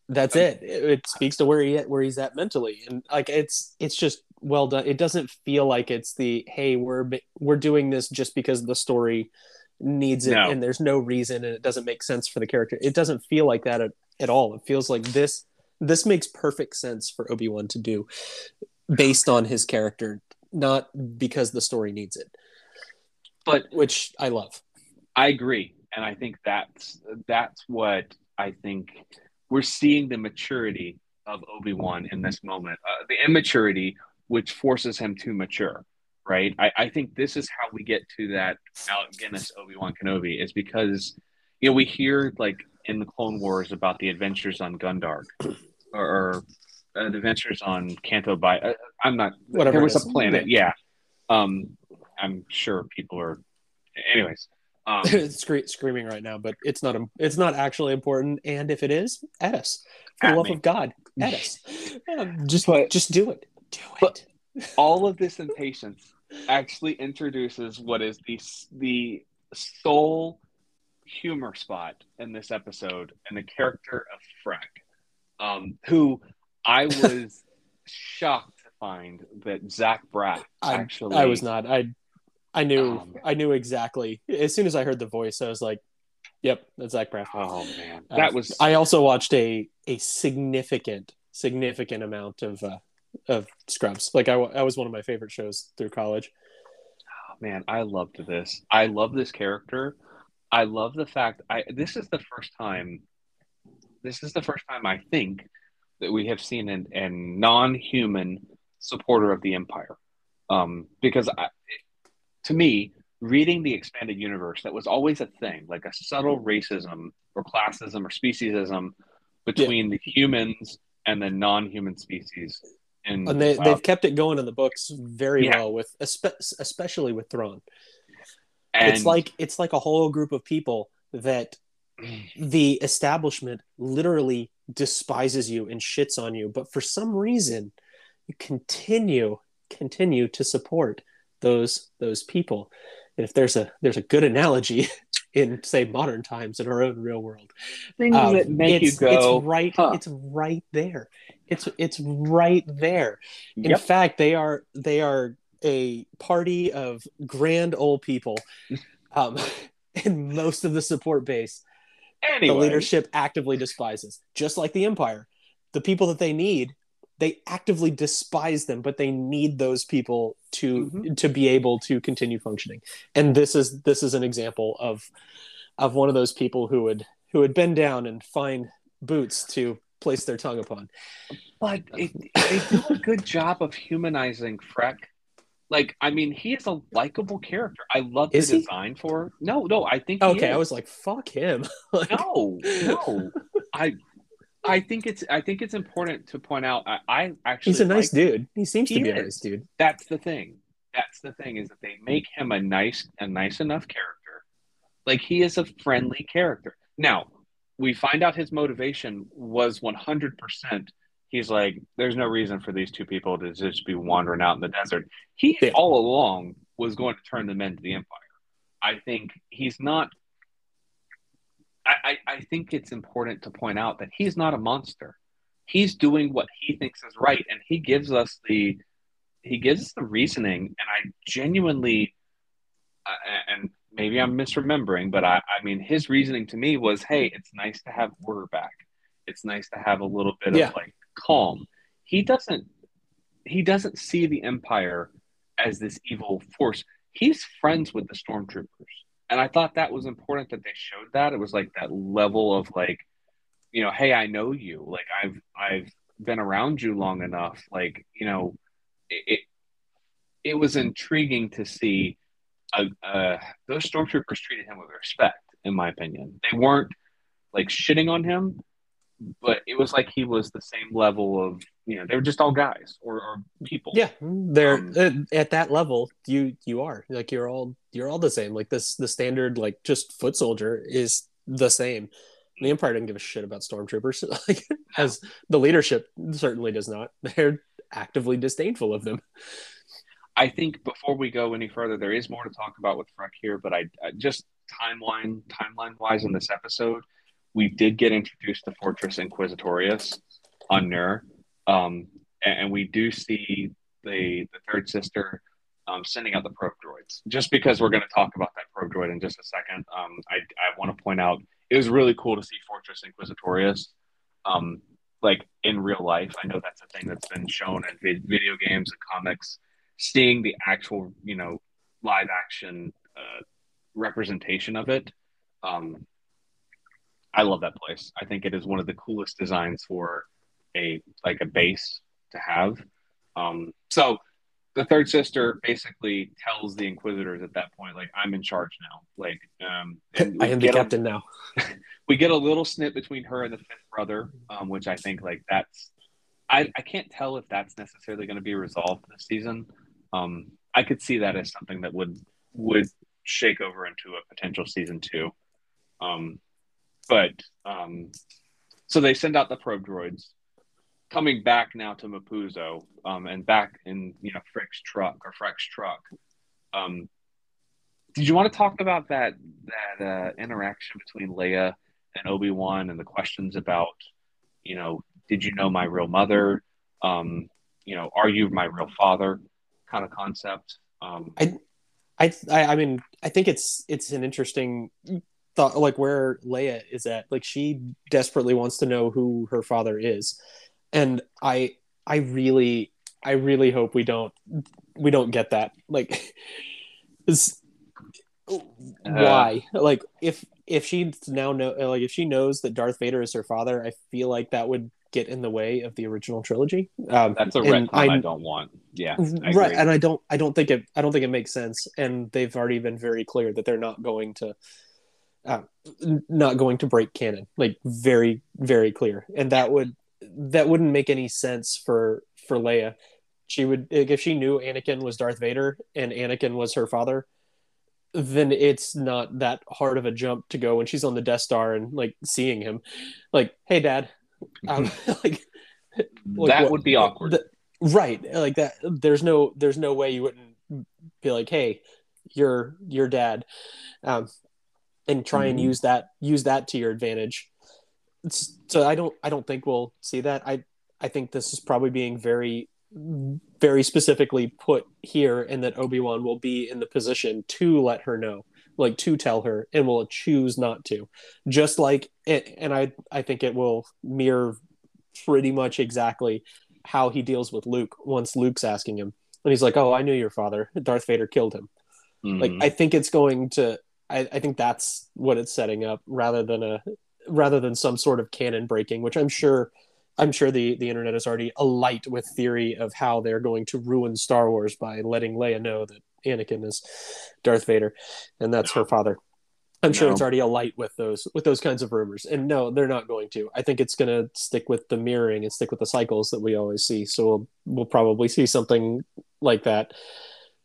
that's it. it. It speaks to where he where he's at mentally, and like it's it's just well done. It doesn't feel like it's the hey we're we're doing this just because the story needs it No. and there's no reason and it doesn't make sense for the character. It doesn't feel like that at, at all. It feels like this this makes perfect sense for Obi Wan to do based on his character, not because the story needs it, but which I love. I agree, and I think that's that's what I think we're seeing the maturity of Obi Wan in this moment, uh, the immaturity which forces him to mature. Right, I, I think this is how we get to that Alec Guinness Obi Wan Kenobi is because you know we hear like in the Clone Wars about the adventures on Gundark or, or uh, the adventures on Canto Bight. Uh, I'm not. Whatever there it was a planet. Yeah. Um, I'm sure people are. Anyways, um, [laughs] Scre- screaming right now, but it's not it's not actually important. And if it is, at us for At the love me. of God, at us. [laughs] Um, just But- just do it. Do But- it. all of this impatience actually introduces what is the the sole humor spot in this episode and the character of Freck, um, who I [laughs] was shocked to find that Zach Braff I, actually I was not. I I knew Um, I knew exactly. As soon as I heard the voice, I was like, "Yep, that's Zach Braff." Oh man, Uh, that was I also watched a a significant significant amount of uh, of Scrubs. Like I, that was one of my favorite shows through college. Oh, man, I loved this. I love this character. I love the fact I this is the first time this is the first time I think that we have seen an, a non-human supporter of the empire. Um, because I, to me, reading the expanded universe, that was always a thing, like a subtle racism or classism or speciesism between the humans and the non-human species. And, And they wow, they've kept it going in the books very Yeah. well with espe- especially with Thrawn. and- it's like it's like a whole group of people that [clears throat] the establishment literally despises you and shits on you but for some reason you continue continue to support those those people. And if there's a there's a good analogy [laughs] in say modern times in our own real world things um, that make you it's, go, it's right huh. it's right there. It's it's right there. In Yep. fact they are they are a party of grand old people um, [laughs] and most of the support base anyway, the leadership actively despises. Just like the empire. The people that they need they actively despise them but they need those people to Mhm. to be able to continue functioning and this is this is an example of of one of those people who would who would bend down and find boots to place their tongue upon but it, they do a good job of humanizing Freck. Like, I mean, he is a likable character. I love the Is he? design for. No, no, I think. he okay i was like fuck him [laughs] Like, no, no. I, I think it's. I think it's important to point out. I, I actually. he's a nice like- dude he seems He to be a nice dude That's the thing. That's the thing is that they make him a nice, a nice enough character. Like he is a friendly character. Now we find out his motivation was one hundred percent. He's like, there's no reason for these two people to just be wandering out in the desert. He Yeah. all along was going to turn them into the Empire. I think he's not. I, I, think it's important to point out that he's not a monster. He's doing what he thinks is right, and he gives us the he gives us the reasoning, and I genuinely, uh, and maybe I'm misremembering, but I, I mean, his reasoning to me was, hey, it's nice to have order back. It's nice to have a little bit Yeah. of like calm. He doesn't, he doesn't see the empire as this evil force. He's friends with the stormtroopers, and I thought that was important that they showed that. It was like that level of like, you know, hey, I know you. Like I've I've been around you long enough. Like you know, it, it, it was intriguing to see uh, those stormtroopers treated him with respect, in my opinion. They weren't like shitting on him, but it was like he was the same level of, you know, they were just all guys or, or people. Yeah, they're Um, uh, at that level. You you are like you're all you're all the same. Like this, the standard like just foot soldier is the same. The Empire didn't give a shit about stormtroopers, [laughs] like as the leadership certainly does not. [laughs] They're actively disdainful of them. I think before we go any further, there is more to talk about with Freck here, but I, I just timeline timeline wise in this episode, we did get introduced to Fortress Inquisitorius on Nur, um, and, and, we do see the the third sister um, sending out the probe droids. Just because we're going to talk about that probe droid in just a second, um, I I want to point out it was really cool to see Fortress Inquisitorius. Um, like in real life, I know that's a thing that's been shown in video games and comics seeing the actual, you know, live action uh, representation of it. Um, I love that place. I think it is one of the coolest designs for a like a base to have. Um, so the third sister basically tells the Inquisitors at that point, like, I'm in charge now. Like, um, [laughs] I am the captain a, now. [laughs] we get a little snip between her and the fifth brother, um, which I think like that's I, I can't tell if that's necessarily going to be resolved this season. Um, I could see that as something that would would shake over into a potential season two. Um, but um, so they send out the probe droids, coming back now to Mapuzo, um, and back in you know Frick's truck or Freck's truck. Um, did you want to talk about that that uh, interaction between Leia and Obi Wan and the questions about, you know, did you know my real mother? Um, you know, are you my real father? kind of concept. Um, I, I, I mean, I think it's it's an interesting thought, like where Leia is at. Like she desperately wants to know who her father is, and I, I really, I really hope we don't we don't get that. Like, [laughs] is uh, why? like if if she now know like if she knows that Darth Vader is her father, I feel like that would get in the way of the original trilogy. Um, That's a retcon I, I, don't want. Yeah, right. And I don't. I don't think it. I don't think it makes sense. And they've already been very clear that they're not going to, uh, not going to break canon. Like very, very clear. And that would that wouldn't make any sense for for Leia. She would if she knew Anakin was Darth Vader and Anakin was her father. Then it's not that hard of a jump to go when she's on the Death Star and like seeing him, like, "Hey, Dad, um, [laughs] like, like, that what, would be awkward, the, right? Like that. There's no, there's no way you wouldn't be like, "Hey, your your dad," um, and try mm-hmm. and use that use that to your advantage. It's, so I don't, I don't think we'll see that. I, I think this is probably being very very specifically put here and that obi-wan will be in the position to let her know like to tell her and will choose not to just like it and i i think it will mirror pretty much exactly how he deals with luke once luke's asking him and he's like oh i knew your father darth vader killed him mm-hmm. like i think it's going to I, I think that's what it's setting up rather than a rather than some sort of canon breaking which i'm sure i'm sure the the internet is already alight with theory of how they're going to ruin star wars by letting leia know that Anakin is Darth Vader, and that's no. her father. I'm sure it's already alight with those with those kinds of rumors. And no, they're not going to. I think it's going to stick with the mirroring and stick with the cycles that we always see. So we'll, we'll probably see something like that.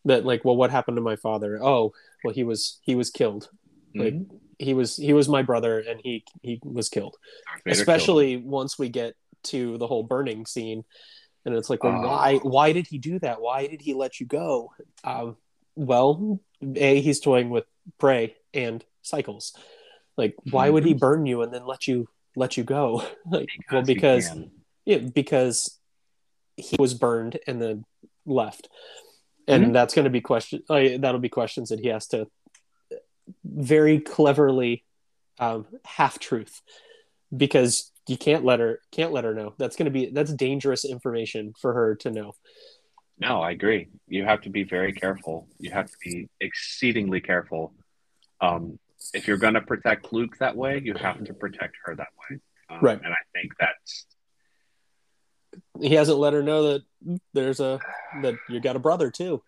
That like, well, what happened to my father? Oh, well, he was he was killed. Mm-hmm. He was he was my brother, and he he was killed. Especially killed once we get to the whole burning scene, and it's like, well, uh, why why did he do that? Why did he let you go? Um, well, a he's toying with prey and cycles. Like, why would he mm-hmm. burn you and then let you let you go? [laughs] like, because well, because yeah, because he was burned and then left, and mm-hmm. that's going to be question. Uh, that'll be questions that he has to very cleverly um, half truth because you can't let her can't let her know. That's going to be that's dangerous information for her to know. No, I agree. You have to be very careful. You have to be exceedingly careful. Um, if you're going to protect Luke that way, you have to protect her that way. Um, right. And I think that's. He hasn't let her know that there's a that you got a brother too.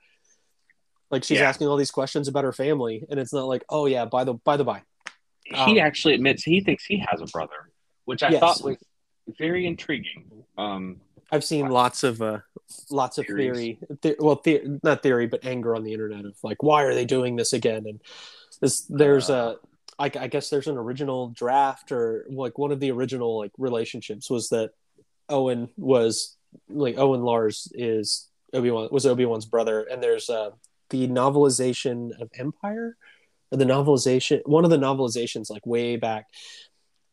Like she's yeah. asking all these questions about her family, and it's not like, oh yeah, by the by the by. He um, actually admits he thinks he has a brother, which I yes. thought was very intriguing. Um, I've seen lots of uh, lots of Theories. theory, well, the- not theory, but anger on the internet of like, why are they doing this again? And this, there's uh, a, I, I guess there's an original draft or like one of the original like relationships was that Owen was like Owen Lars is Obi Wan was Obi Wan's brother, and there's uh, the novelization of Empire, or the novelization one of the novelizations like way back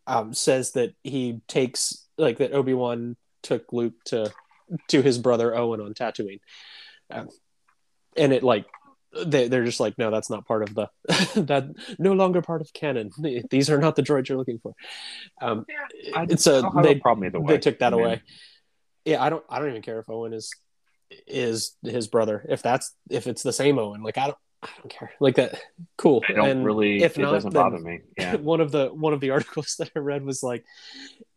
um, says that he takes like that Obi Wan took Luke to to his brother Owen on Tatooine, um, and it like they, they're just like no that's not part of the [laughs] that no longer part of canon. [laughs] These are not the droids you're looking for. Um I, it's a I they, problem either way. they took that I mean, away. Yeah i don't i don't even care if owen is is his brother if that's if it's the same owen like i don't i don't care like that cool I don't and really. if it not doesn't bother me. [laughs] Yeah. one of the one of the articles [laughs] that i read was like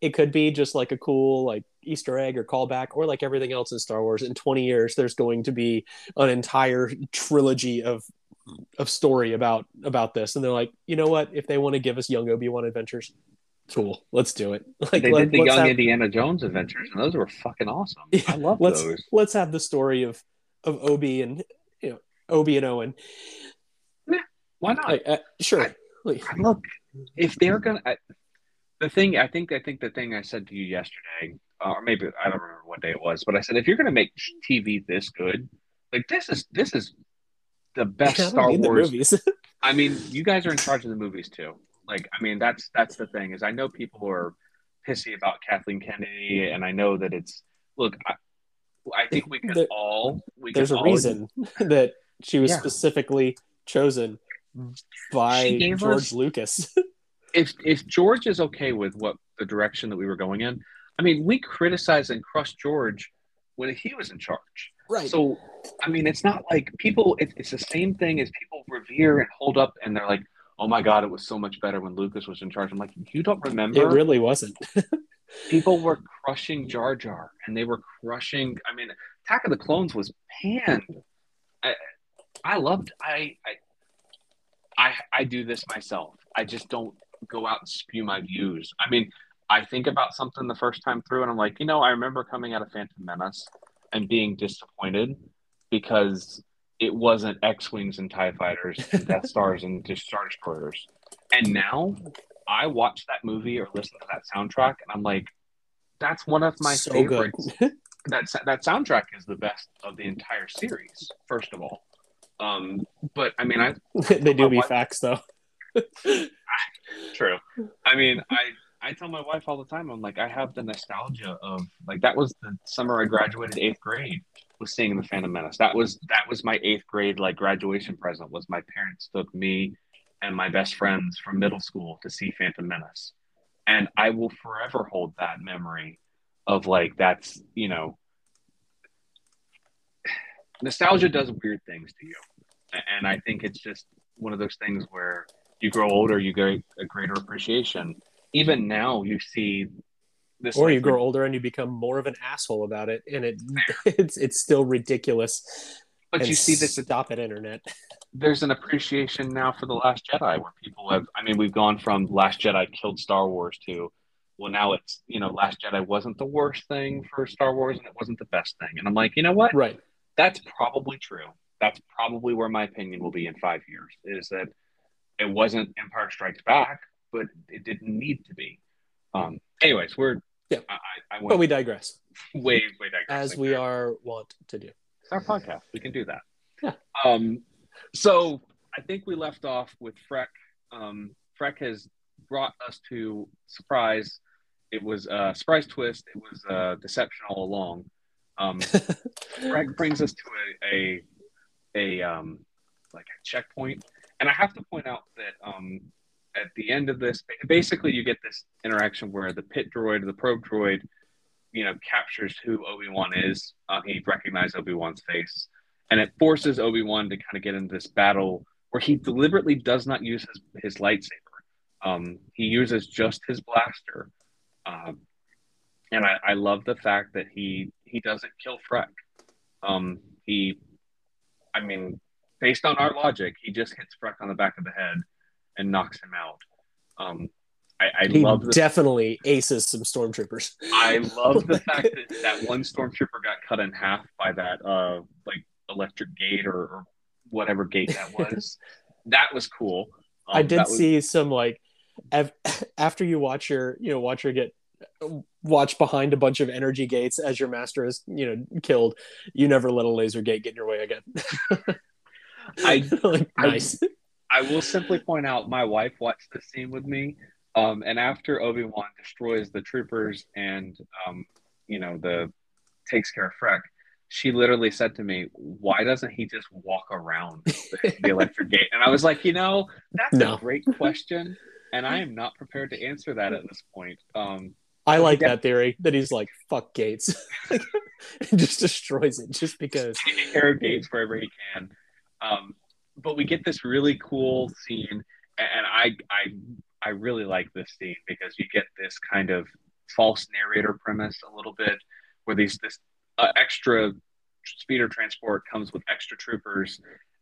it could be just like a cool like easter egg or callback or like everything else in star wars in 20 years there's going to be an entire trilogy of of story about about this and they're like you know what if they want to give us young obi-wan adventures cool let's do it [laughs] like they let, did the Young have, Indiana Jones adventures, and those were fucking awesome. Yeah, I love let's those. let's have the story of of obi and you know obi and owen Why not? like uh, sure Like, look if they're gonna I, the thing i think i think the thing i said to you yesterday or maybe i don't remember what day it was but i said if you're gonna make tv this good like this is this is the best I star wars movies [laughs] i mean you guys are in charge of the movies too like i mean that's that's the thing is i know people are pissy about kathleen kennedy and i know that it's look i, I think we can There- all we there's can a all reason [laughs] that she was Yeah. specifically chosen by george us- lucas [laughs] if if George is okay with what the direction that we were going in, I mean, we criticized and crushed George when he was in charge. right So, I mean, it's not like people. It, it's the same thing as people revere and hold up, and they're like, "Oh my God, it was so much better when Lucas was in charge." I'm like, you don't remember? it really wasn't [laughs] people were crushing Jar Jar, and they were crushing. I mean, Attack of the Clones was panned. I, I loved. I, I, I, I do this myself. I just don't go out and spew my views. I mean, I think about something the first time through, and I'm like, you know, I remember coming out of Phantom Menace and being disappointed because it wasn't X-wings and Tie fighters, and Death Stars and just Star Destroyers. And now, I watch that movie or listen to that soundtrack, and I'm like, that's one of my so favorites. [laughs] That that soundtrack is the best of the entire series. First of all, um, but I mean, I [laughs] they do be facts though [laughs] True. I mean, I I tell my wife all the time. I'm like, I have the nostalgia of like that was the summer I graduated eighth grade was seeing the Phantom Menace. That was that was my eighth grade like graduation present. Was my parents took me and my best friends from middle school to see Phantom Menace, and I will forever hold that memory of like that's you know nostalgia does weird things to you and i think it's just one of those things where you grow older you get a greater appreciation even now you see this or like, you grow older and you become more of an asshole about it and it [laughs] it's it's still ridiculous but and you see this stop internet there's an appreciation now for the last jedi where people have i mean we've gone from last jedi killed star wars to well now it's you know last jedi wasn't the worst thing for star wars and it wasn't the best thing and i'm like you know what right that's probably true. That's probably where my opinion will be in five years. Is that it wasn't Empire Strikes Back, but it didn't need to be. Um, anyways, we're Yeah. I, I but we digress way way digressing as we there. are wont to do It's our podcast. We can do that. Yeah. Um, so I think we left off with Freck. Um, Freck has brought us to surprise. It was a surprise twist. It was a deception all along. Um, [laughs] Greg brings us to a a, a um, like a checkpoint, and I have to point out that um, at the end of this, basically you get this interaction where the pit droid, the probe droid, you know, captures who Obi Wan is. Uh, he recognizes Obi Wan's face, and it forces Obi Wan to kind of get into this battle where he deliberately does not use his his lightsaber. Um, he uses just his blaster. Um, and I, I love the fact that he he doesn't kill Freck. Um, he, I mean, based on our logic, he just hits Freck on the back of the head and knocks him out. Um, I, I he love the definitely aces some stormtroopers I [laughs] love the fact that that one stormtrooper got cut in half by that uh like electric gate or, or whatever gate that [laughs] was. that was cool. Um, I did was- see some like [laughs] after you watch your you know watch her get watch behind a bunch of energy gates as your master is you know killed you never let a laser gate get in your way again I, like, nice I will simply point out my wife watched this scene with me. Um, and after Obi Wan destroys the troopers and um, you know the takes care of Freck, she literally said to me, "Why doesn't he just walk around the, the [laughs] electric gate?" And I was like, you know, that's No. a great question, and I am not prepared to answer that at this point. Um, i like Yeah. that theory that he's like fuck gates [laughs] and just destroys it just because taking care of gates wherever he can. Um, but we get this really cool scene, and I I I really like this scene because you get this kind of false narrator premise a little bit, where these this uh, extra speeder transport comes with extra troopers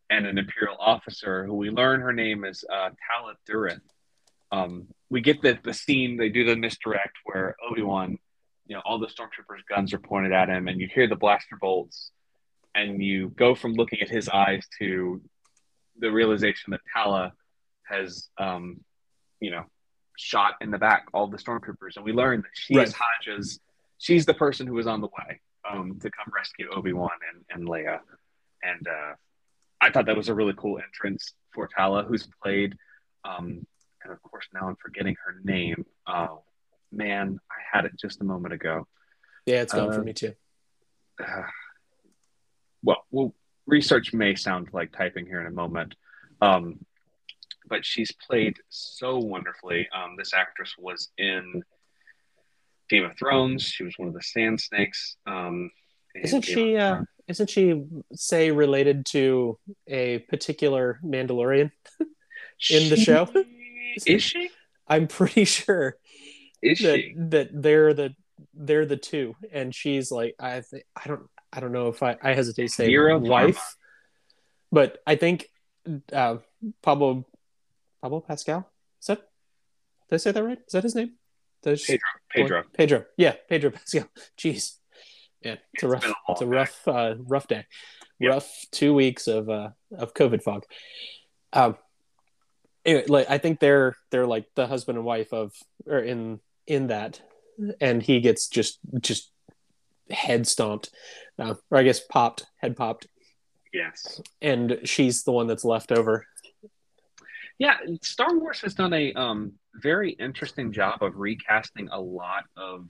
and an imperial officer who we learn her name is uh, Tala Durith. Um, we get the the scene they do the misdirect where Obi Wan, you know, all the stormtroopers' guns are pointed at him, and you hear the blaster bolts and you go from looking at his eyes to the realization that Tala has, um, you know, shot in the back all the stormtroopers, and we learn that she Right. is Haja's. She's the person who was on the way um, to come rescue Obi Wan and, and Leia, and uh, I thought that was a really cool entrance for Tala, who's played, um, and of course now I'm forgetting her name. Oh man, I had it just a moment ago. yeah it's gone for Uh, me too uh, [sighs] well, well, research may sound like typing here in a moment, um, but she's played so wonderfully. Um, this actress was in Game of Thrones. She was one of the Sand Snakes. Um, Isn't Game she, uh, isn't she say related to a particular mandalorian [laughs] in the She- show? [laughs] Is she? i'm pretty sure Is that she? that they're the they're the two and she's like i th- i don't i don't know if i i hesitate to say Vera wife but i think uh pablo pablo pascal is that did i say that right is that his name Does- Pedro. Pedro. pedro yeah pedro pascal [laughs] jeez yeah it's a rough a it's a day. rough uh rough day Yep. rough two weeks of uh of covid fog um anyway, like I think they're they're like the husband and wife of or in in that, and he gets just just head stomped, uh, or I guess popped, head popped, Yes. and she's the one that's left over. Yeah, Star Wars has done a um, very interesting job of recasting a lot of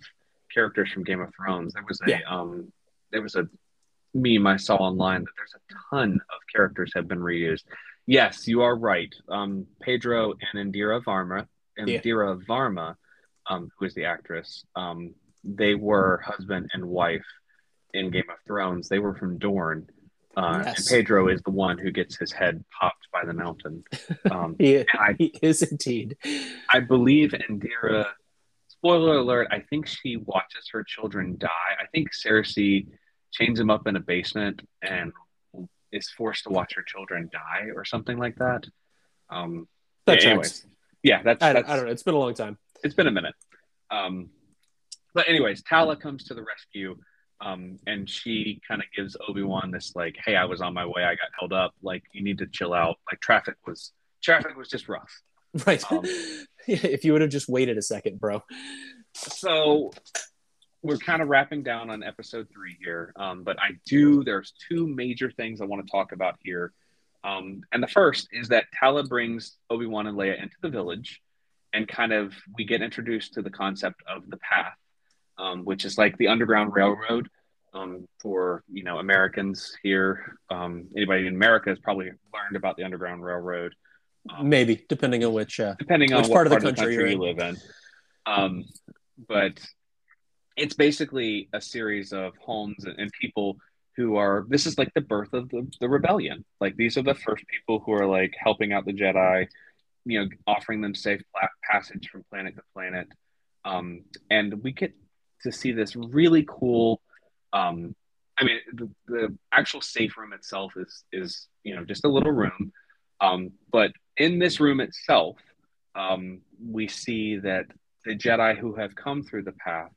characters from Game of Thrones. There was a Yeah. um, there was a meme I saw online that there's a ton of characters have been reused. Yes, you are right. Um, Pedro and Indira Varma, Yeah. Indira Varma, um, who is the actress, um, they were husband and wife in Game of Thrones. They were from Dorne. Uh, Yes. And Pedro is the one who gets his head popped by the mountain. [laughs] Um, He, I- he is indeed. I believe Indira. Spoiler alert! I think she watches her children die. I think Cersei chains them up in a basement and is forced to watch her children die, or something like that. Um, That yeah, anyways, yeah, that's, I, don't- that's I don't know. It's been a long time. it's been a minute. Um, but anyways, Tala comes to the rescue, um, and she kind of gives Obi Wan this like, "Hey, I was on my way. I got held up. Like, you need to chill out. Like, traffic was traffic was just rough." [laughs] Right. Um, [laughs] if you would have just waited a second, bro. so we're kind of wrapping down on episode three here um, but i do there's two major things i want to talk about here um, and the first is that tala brings obi-wan and leia into the village and kind of we get introduced to the concept of the path um, which is like the underground railroad um, for you know americans here um, anybody in america has probably learned about the underground railroad um, Maybe depending on which. Uh, depending on Which part part of the of the country country, you live in. Um, but it's basically a series of homes and, and people who are. This is like the birth of the, the rebellion. Like these are the first people who are like helping out the Jedi, you know, offering them safe passage from planet to planet. Um, and we get to see this really cool. Um, I mean, the, the actual safe room itself is is you know just a little room, um, but in this room itself, um, we see that the Jedi who have come through the path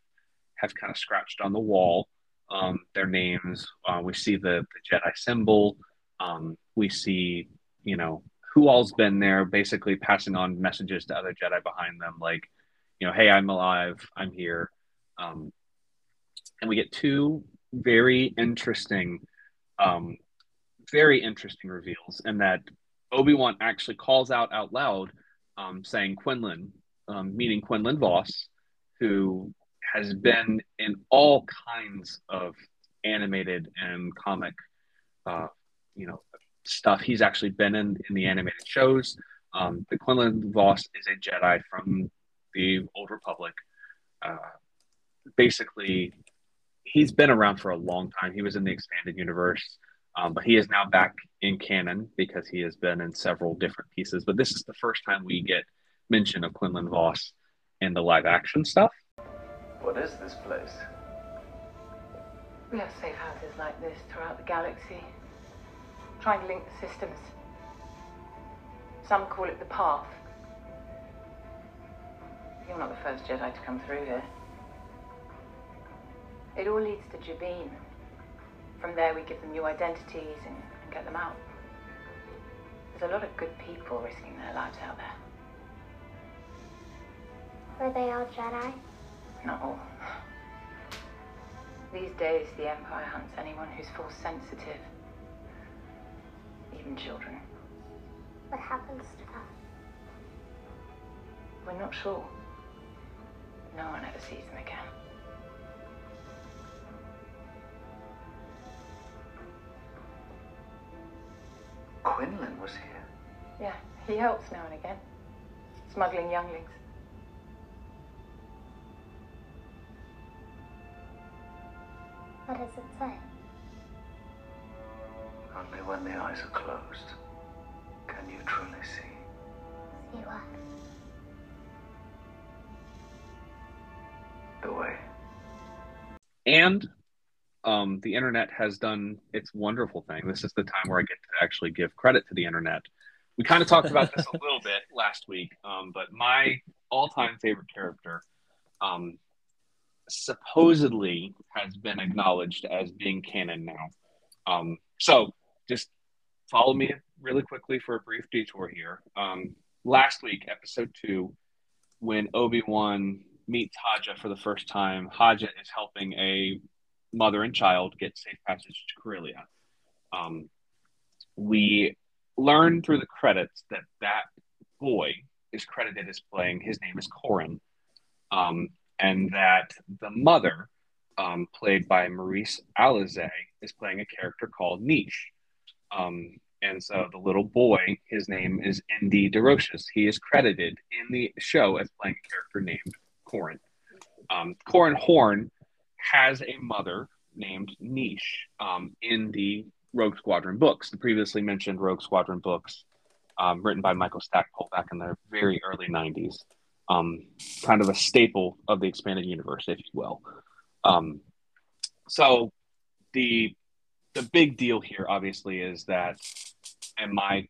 have kind of scratched on the wall um, their names. Uh, we see the, the Jedi symbol. Um, we see, you know, who all's been there, basically passing on messages to other Jedi behind them, like, you know, hey, I'm alive, I'm here. Um, and we get two very interesting, um, very interesting reveals, and that Obi Wan actually calls out out loud, um, saying Quinlan, um, meaning Quinlan Vos, who has been in all kinds of animated and comic, uh, you know, stuff. He's actually been in in the animated shows. Um, the Quinlan Vos is a Jedi from the Old Republic. Uh, basically, he's been around for a long time. He was in the expanded universe, um, but he is now back in canon because he has been in several different pieces. But this is the first time we get mention of Quinlan Vos in the live action stuff. What is this place? We have safe houses like this throughout the galaxy, trying to link the systems. Some call it the path. You're not the first Jedi to come through here. It all leads to Jabiim. From there, we give them new identities and, and get them out. There's a lot of good people risking their lives out there. Were they all Jedi? Not all. These days, the Empire hunts anyone who's force sensitive. Even children. What happens to them? We're not sure. No one ever sees them again. Quinlan was here. Yeah, he helps now and again. Smuggling younglings. What does it say? Only when the eyes are closed can you truly see. See what? The way. And um, the internet has done its wonderful thing. This is the time where I get to actually give credit to the internet. We kind of talked about this a little bit [laughs] last week, um, but my all-time favorite character um, supposedly has been acknowledged as being canon now. Um, so just follow me really quickly for a brief detour here. Um, last week, episode two, when Obi Wan meets Haja for the first time, Haja is helping a mother and child get safe passage to Corellia. Um, we learn through the credits that that boy is credited as playing. His name is Corin, Um, and that the mother, um, played by Marisé Álvarez, is playing a character called Nyche. Um, and so the little boy, his name is Indie DesRoches. He is credited in the show as playing a character named Corin. Um, Corran Horn has a mother named Nyche um, in the Rogue Squadron books, the previously mentioned Rogue Squadron books, um, written by Michael Stackpole back in the very early 90s um, kind of a staple of the expanded universe, if you will. Um, so the the big deal here, obviously, is that, and my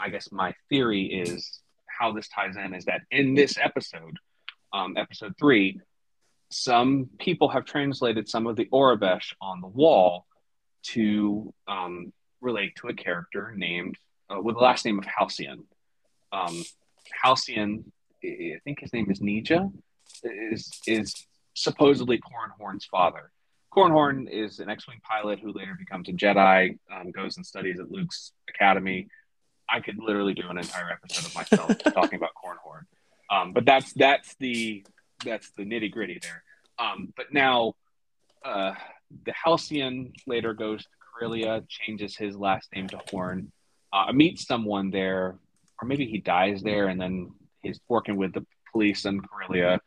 I guess my theory is how this ties in is that in this episode, um, episode three, some people have translated some of the Aurebesh on the wall to um, relate to a character named uh, with the last name of Halcyon. Um, Halcyon I think his name is Nejaa, is is supposedly Corran Horn's father. Corran Horn is an X-wing pilot who later becomes a Jedi, um, goes and studies at Luke's academy. I could literally do an entire episode of myself [laughs] talking about Corran Horn, um, but that's that's the that's the nitty gritty there. Um, but now, uh, the Halcyon later goes to Corellia, changes his last name to Horn, uh, meets someone there, or maybe he dies there, and then he's working with the police in Corellia.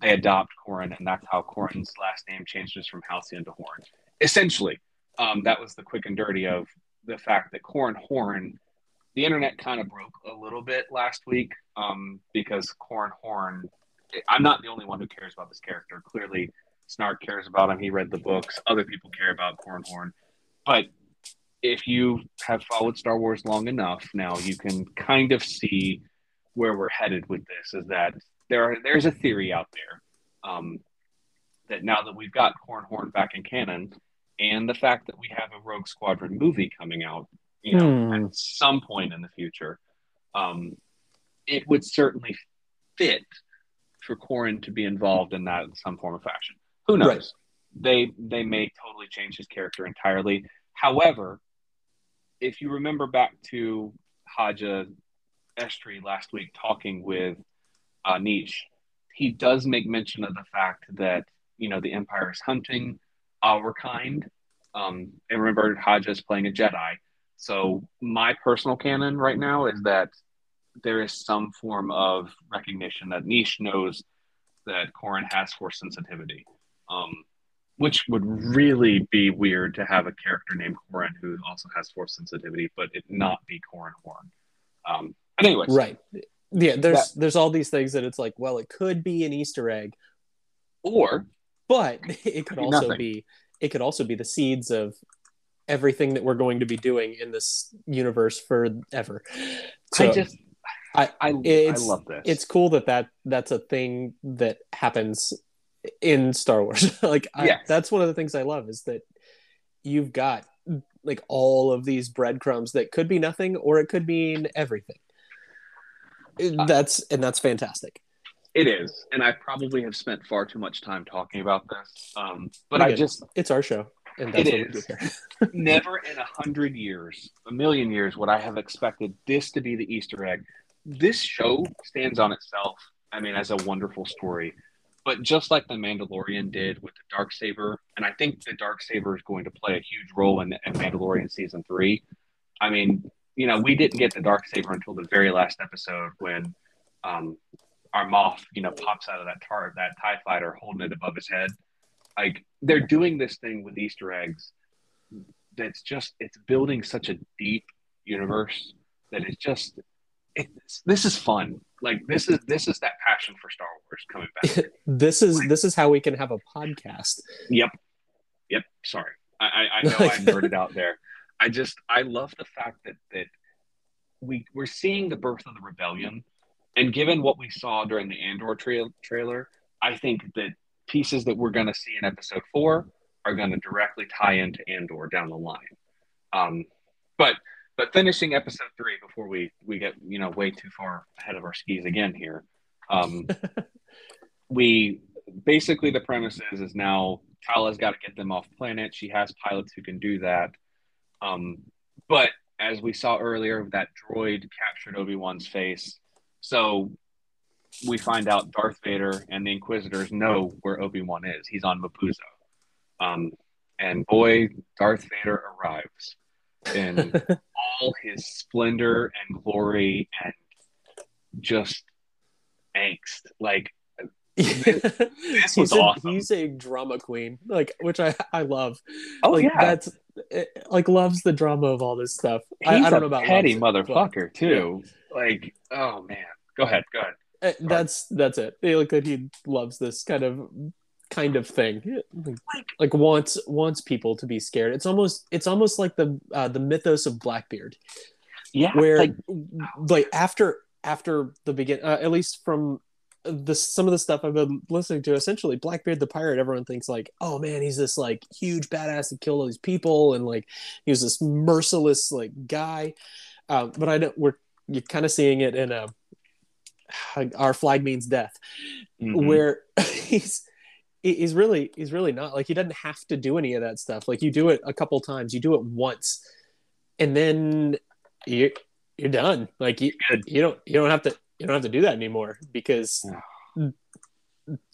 They adopt Corran, and that's how Corran's last name changes from Halcyon to Horn. Essentially, um, that was the quick and dirty of the fact that Corran Horn, the internet kind of broke a little bit last week um, because Corran Horn, I'm not the only one who cares about this character. Clearly, Snark cares about him. He read the books. Other people care about Corran Horn. But if you have followed Star Wars long enough now, you can kind of see where we're headed with this is that there are there's a theory out there um, that now that we've got Corran Horn back in canon, and the fact that we have a Rogue Squadron movie coming out, you know, hmm. at some point in the future, um, it would certainly fit for Corin to be involved in that in some form or fashion. Who knows? Right. They they may totally change his character entirely. However, if you remember back to Haja Estree last week talking with uh, Nyche, he does make mention of the fact that you know the Empire is hunting our kind. Um, and remember, Haja is playing a Jedi. So my personal canon right now is that there is some form of recognition that Nyche knows that Corin has force sensitivity, um, which would really be weird to have a character named Corin who also has force sensitivity, but it not be Corin Horn. Um, but anyways, Right. Yeah, there's there's all these things that it's like, well, it could be an Easter egg, or but [laughs] it could also nothing. be it could also be the seeds of everything that we're going to be doing in this universe forever. So I just I- I I, it's- love this. it's cool that that that's a thing that happens in Star Wars. [laughs] like I, Yes. that's one of the things I love is that you've got like all of these breadcrumbs that could be nothing or it could mean everything. Uh, That's and that's fantastic. It is, and I probably have spent far too much time talking about this. Um, but I just It's our show, and that's It what we do here. [laughs] never in a hundred years, a million years, would I have expected this to be the Easter egg. This show stands on itself. I mean, as a wonderful story, but just like the Mandalorian did with the dark saber, and I think the dark saber is going to play a huge role in, in Mandalorian season three. I mean, you know, we didn't get the dark saber until the very last episode when um, our Moff, you know, pops out of that tar that Tie fighter holding it above his head. Like they're doing this thing with Easter eggs that's just it's building such a deep universe that it's just this is fun. Like this is this is that passion for Star Wars coming back. [laughs] this is this is how we can have a podcast. yep, yep. Sorry, I I, I know I [laughs] nerded out there. I just I love the fact that that we we're seeing the birth of the rebellion, and given what we saw during the Andor trail, trailer, I think that pieces that we're going to see in Episode Four are going to directly tie into Andor down the line. Um, but but finishing Episode Three before we we get you know way too far ahead of our skis again here. Um, [laughs] we basically the premise is is now Tala's got to get them off planet. She has pilots who can do that. Um, but as we saw earlier, that droid captured Obi Wan's face. So we find out Darth Vader and the Inquisitors know where Obi Wan is. He's on Mapuzo. Um, and boy, Darth Vader arrives in [laughs] all his splendor and glory and just angst. Like [laughs] he's was a, awesome. he's a drama queen, like which I I love. Oh, like, yeah. that's it, like loves the drama of all this stuff. I, he's I don't a know about petty loves it, motherfucker too. Like, oh man, go ahead, go ahead. Uh, that's that's it. Yeah, Like that he loves this kind of kind of thing. Like, like wants wants people to be scared. It's almost it's almost like the uh, the mythos of Blackbeard, Yeah, where like like, after after the begin uh, at least from the some of the stuff I've been listening to, essentially Blackbeard the pirate, everyone thinks like, oh man, he's this like huge badass that killed all these people, and like he was this merciless like guy. Uh, but I know we're you're kind of seeing it in [sighs] a our flag means death, mhm. where [laughs] he's he's really he's really not like he doesn't have to do any of that stuff. Like you do it a couple times, you do it once, and then you you're done. Like you you don't you don't have to you don't have to do that anymore because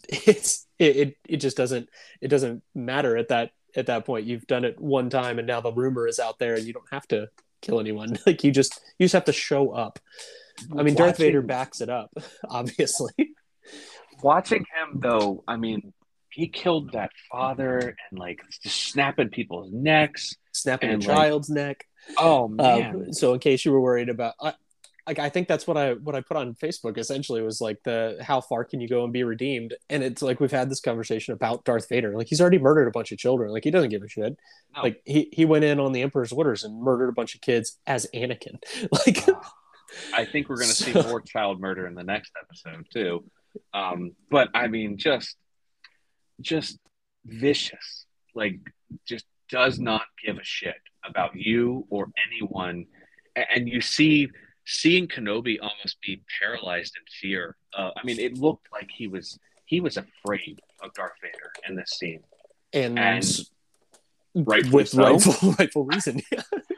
it's it, it it just doesn't it doesn't matter at that at that point. You've done it one time and now the rumor is out there and you don't have to kill anyone. [laughs] Like you just you just have to show up. I mean Darth Vader backs it up, [laughs] obviously. watching him though i mean he killed that father and like just snapping people's necks Snapping a like, child's neck. oh Um, man. so in case you were worried about I, like I think that's what I what I put on Facebook essentially was like the how far can you go and be redeemed? And it's like we've had this conversation about Darth Vader. Like he's already murdered a bunch of children. Like he doesn't give a shit. No. like he he went in on the Emperor's orders and murdered a bunch of kids as Anakin. [laughs] Like i think we're going to see more child murder in the next episode too. Um but i mean just just vicious like just does not give a shit about you or anyone and you see seeing Kenobi almost be paralyzed in fear. Uh, I mean, it looked like he was he was afraid of Darth Vader in this scene, and, and rightfully with so. rightful [laughs] rightful reason. [laughs]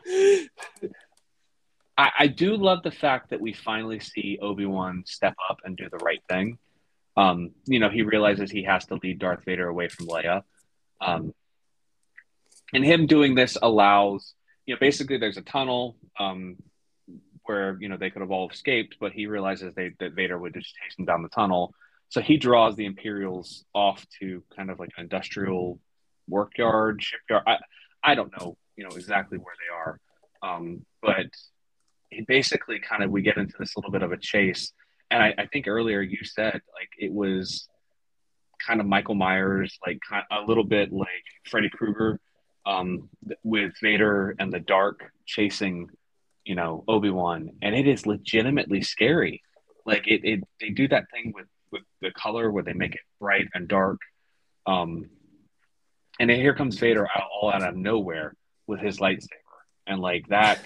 [laughs] I, I do love the fact that we finally see Obi Wan step up and do the right thing. Um, you know, he realizes he has to lead Darth Vader away from Leia. Um, and him doing this allows, you know, basically there's a tunnel um, where you know they could have all escaped, but he realizes they, that Vader would just chase them down the tunnel. So he draws the Imperials off to kind of like an industrial workyard, shipyard. I, I don't know, you know, exactly where they are, um, but he basically kind of we get into this little bit of a chase. And I, I think earlier you said like it was kind of Michael Myers, like kind a little bit like Freddy Krueger, um, with Vader and the dark chasing, you know, Obi Wan, and it is legitimately scary. Like it, it, they do that thing with with the color where they make it bright and dark, um, and then here comes Vader out, all out of nowhere with his lightsaber, and like that,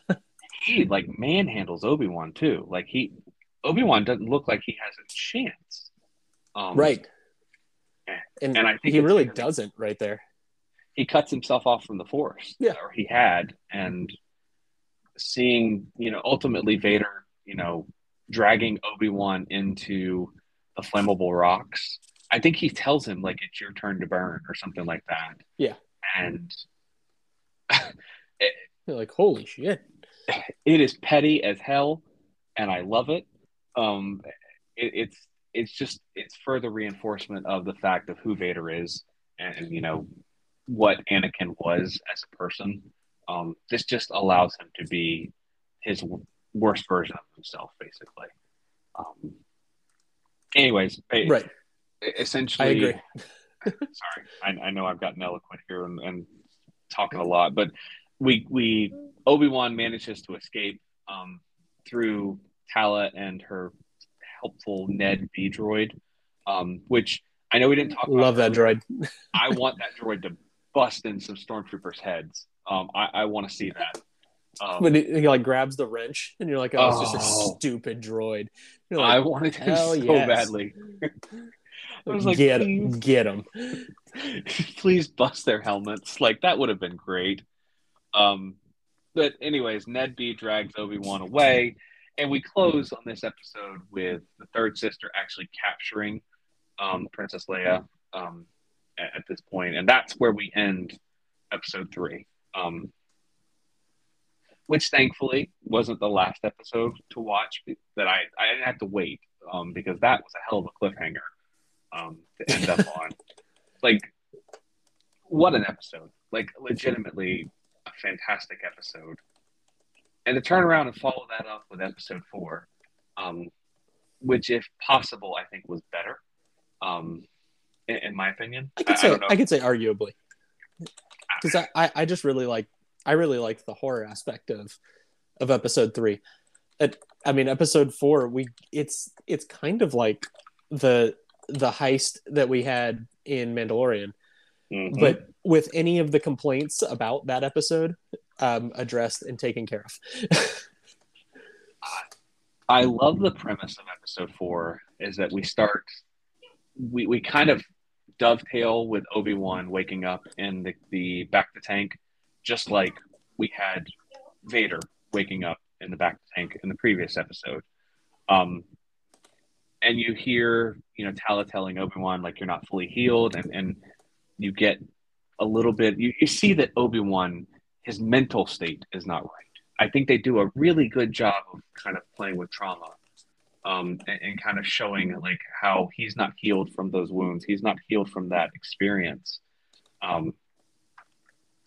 [laughs] he like manhandles Obi Wan too. Like he, Obi Wan doesn't look like he has a chance. Um, right. And, and I think he really doesn't right there. he cuts himself off from the force Yeah. or he had and seeing you know ultimately vader you know dragging obi-wan into the flammable rocks i think he tells him like it's your turn to burn or something like that Yeah. and You're like, holy shit. [sighs] it is petty as hell and i love it um it, it's it's just it's further reinforcement of the fact of who vader is and you know what anakin was as a person um this just allows him to be his worst version of himself basically um anyways Right. essentially I agree. [laughs] sorry I, I know i've gotten eloquent here and, and talking a lot but we we obi-wan manages to escape um, through tala and her helpful ned b droid um, which i know we didn't talk about Love that droid. [laughs] i want that droid to bust in some stormtroopers heads um, i, I want to see that um, When he, he like grabs the wrench and you're like, oh, it's just a Oh. stupid droid. You're i like, wanted him so yes. badly [laughs] I was like, get please. get him. [laughs] please bust their helmets. Like that would have been great. Um, but anyways, Ned B drags Obi Wan away, and we close on this episode with the third sister actually capturing um, Princess Leia um, at, at this point, and that's where we end episode three. Um, which thankfully wasn't the last episode to watch that I I didn't have to wait um, because that was a hell of a cliffhanger um, to end up [laughs] on. Like, what an episode! Like, legitimately a fantastic episode. And to turn around and follow that up with episode four, um, which, if possible, I think was better, um, in, in my opinion. I could I say don't. I could say arguably. Because I, I, I just really like I really like the horror aspect of of episode three. It, I mean episode four, we it's it's kind of like the the heist that we had in Mandalorian. Mhm. but with any of the complaints about that episode um, addressed and taken care of. [laughs] I love the premise of episode four is that we start we, we kind of dovetail with Obi-Wan waking up in the, the bacta tank, just like we had Vader waking up in the bacta tank in the previous episode. Um and you hear, you know, Tala telling Obi-Wan like you're not fully healed and, and you get a little bit you, you see that Obi-Wan his mental state is not right. I think they do a really good job of kind of playing with trauma um, and, and kind of showing like how he's not healed from those wounds. He's not healed from that experience. Um,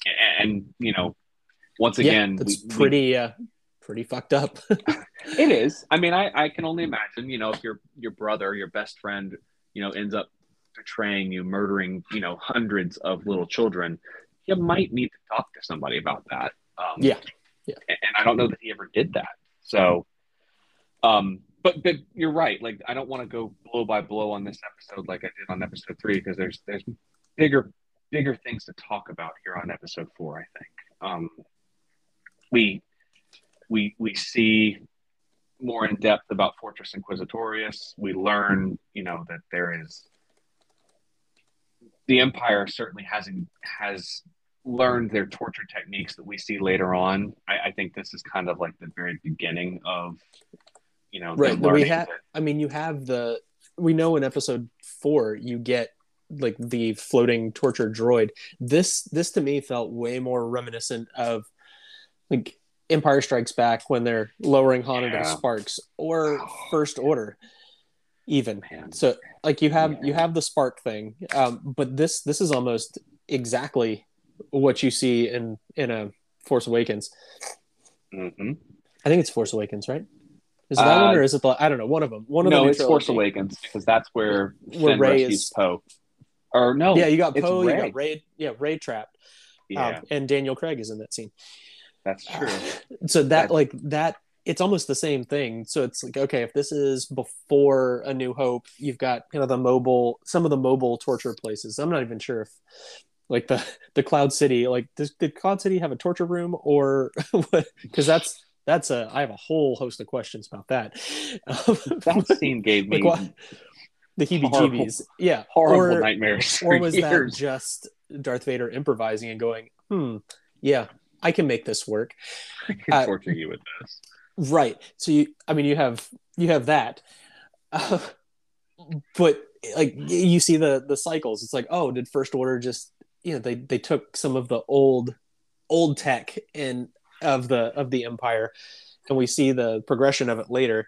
and, and, you know, once again, yeah, it's we- we- pretty uh, pretty fucked up. [laughs] it is. I mean, I, I can only imagine, you know, if your your brother, your best friend, you know, ends up betraying you, murdering, you know, hundreds of little children, you might need to talk to somebody about that. Um, Yeah. Yeah. And, I don't know that he ever did that. So, um, but but you're right. Like, I don't want to go blow by blow on this episode like I did on episode three because there's there's bigger bigger things to talk about here on episode four. I think um, we we we see more in depth about Fortress Inquisitorius. We learn, you know, that there is the Empire certainly hasn't has learned their torture techniques that we see later on. I, I think this is kind of like the very beginning of, you know, right. We have. that- I mean, you have the. We know in episode four you get like the floating torture droid. This this to me felt way more reminiscent of like Empire Strikes Back when they're lowering Honiday Yeah. sparks or oh, First Order, even. So like you have you have the spark thing, um, but this this is almost exactly what you see in in a Force Awakens. Mhm. I think it's Force Awakens, right? Is that Uh, one or is it the I don't know one of them? One of no, the new it's Force. Awakens because that's where, Where Finn rescues is- Poe. Or no, Yeah, you got Poe, you got Rey, yeah, Rey trapped, Yeah, um, and Daniel Craig is in that scene. that's true. [sighs] So that That- like that, it's almost the same thing. So it's like okay, if this is before A New Hope, you've got kind of the mobile, some of the mobile torture places. I'm not even sure if like the the Cloud City, like does, did Cloud City have a torture room or [laughs] what? Because that's that's a I have a whole host of questions about that. [laughs] That scene gave me like what the heebie-jeebies, yeah, horrible or, nightmares. [laughs] Or was years. that just Darth Vader improvising and going, hmm, yeah, I can make this work. I can uh, torture you with this. Right. So you, I mean, you have you have that, [laughs] uh, but like you see the the cycles. It's like, oh, did First Order just you know they they took some of the old old tech and of the of the Empire, and we see the progression of it later.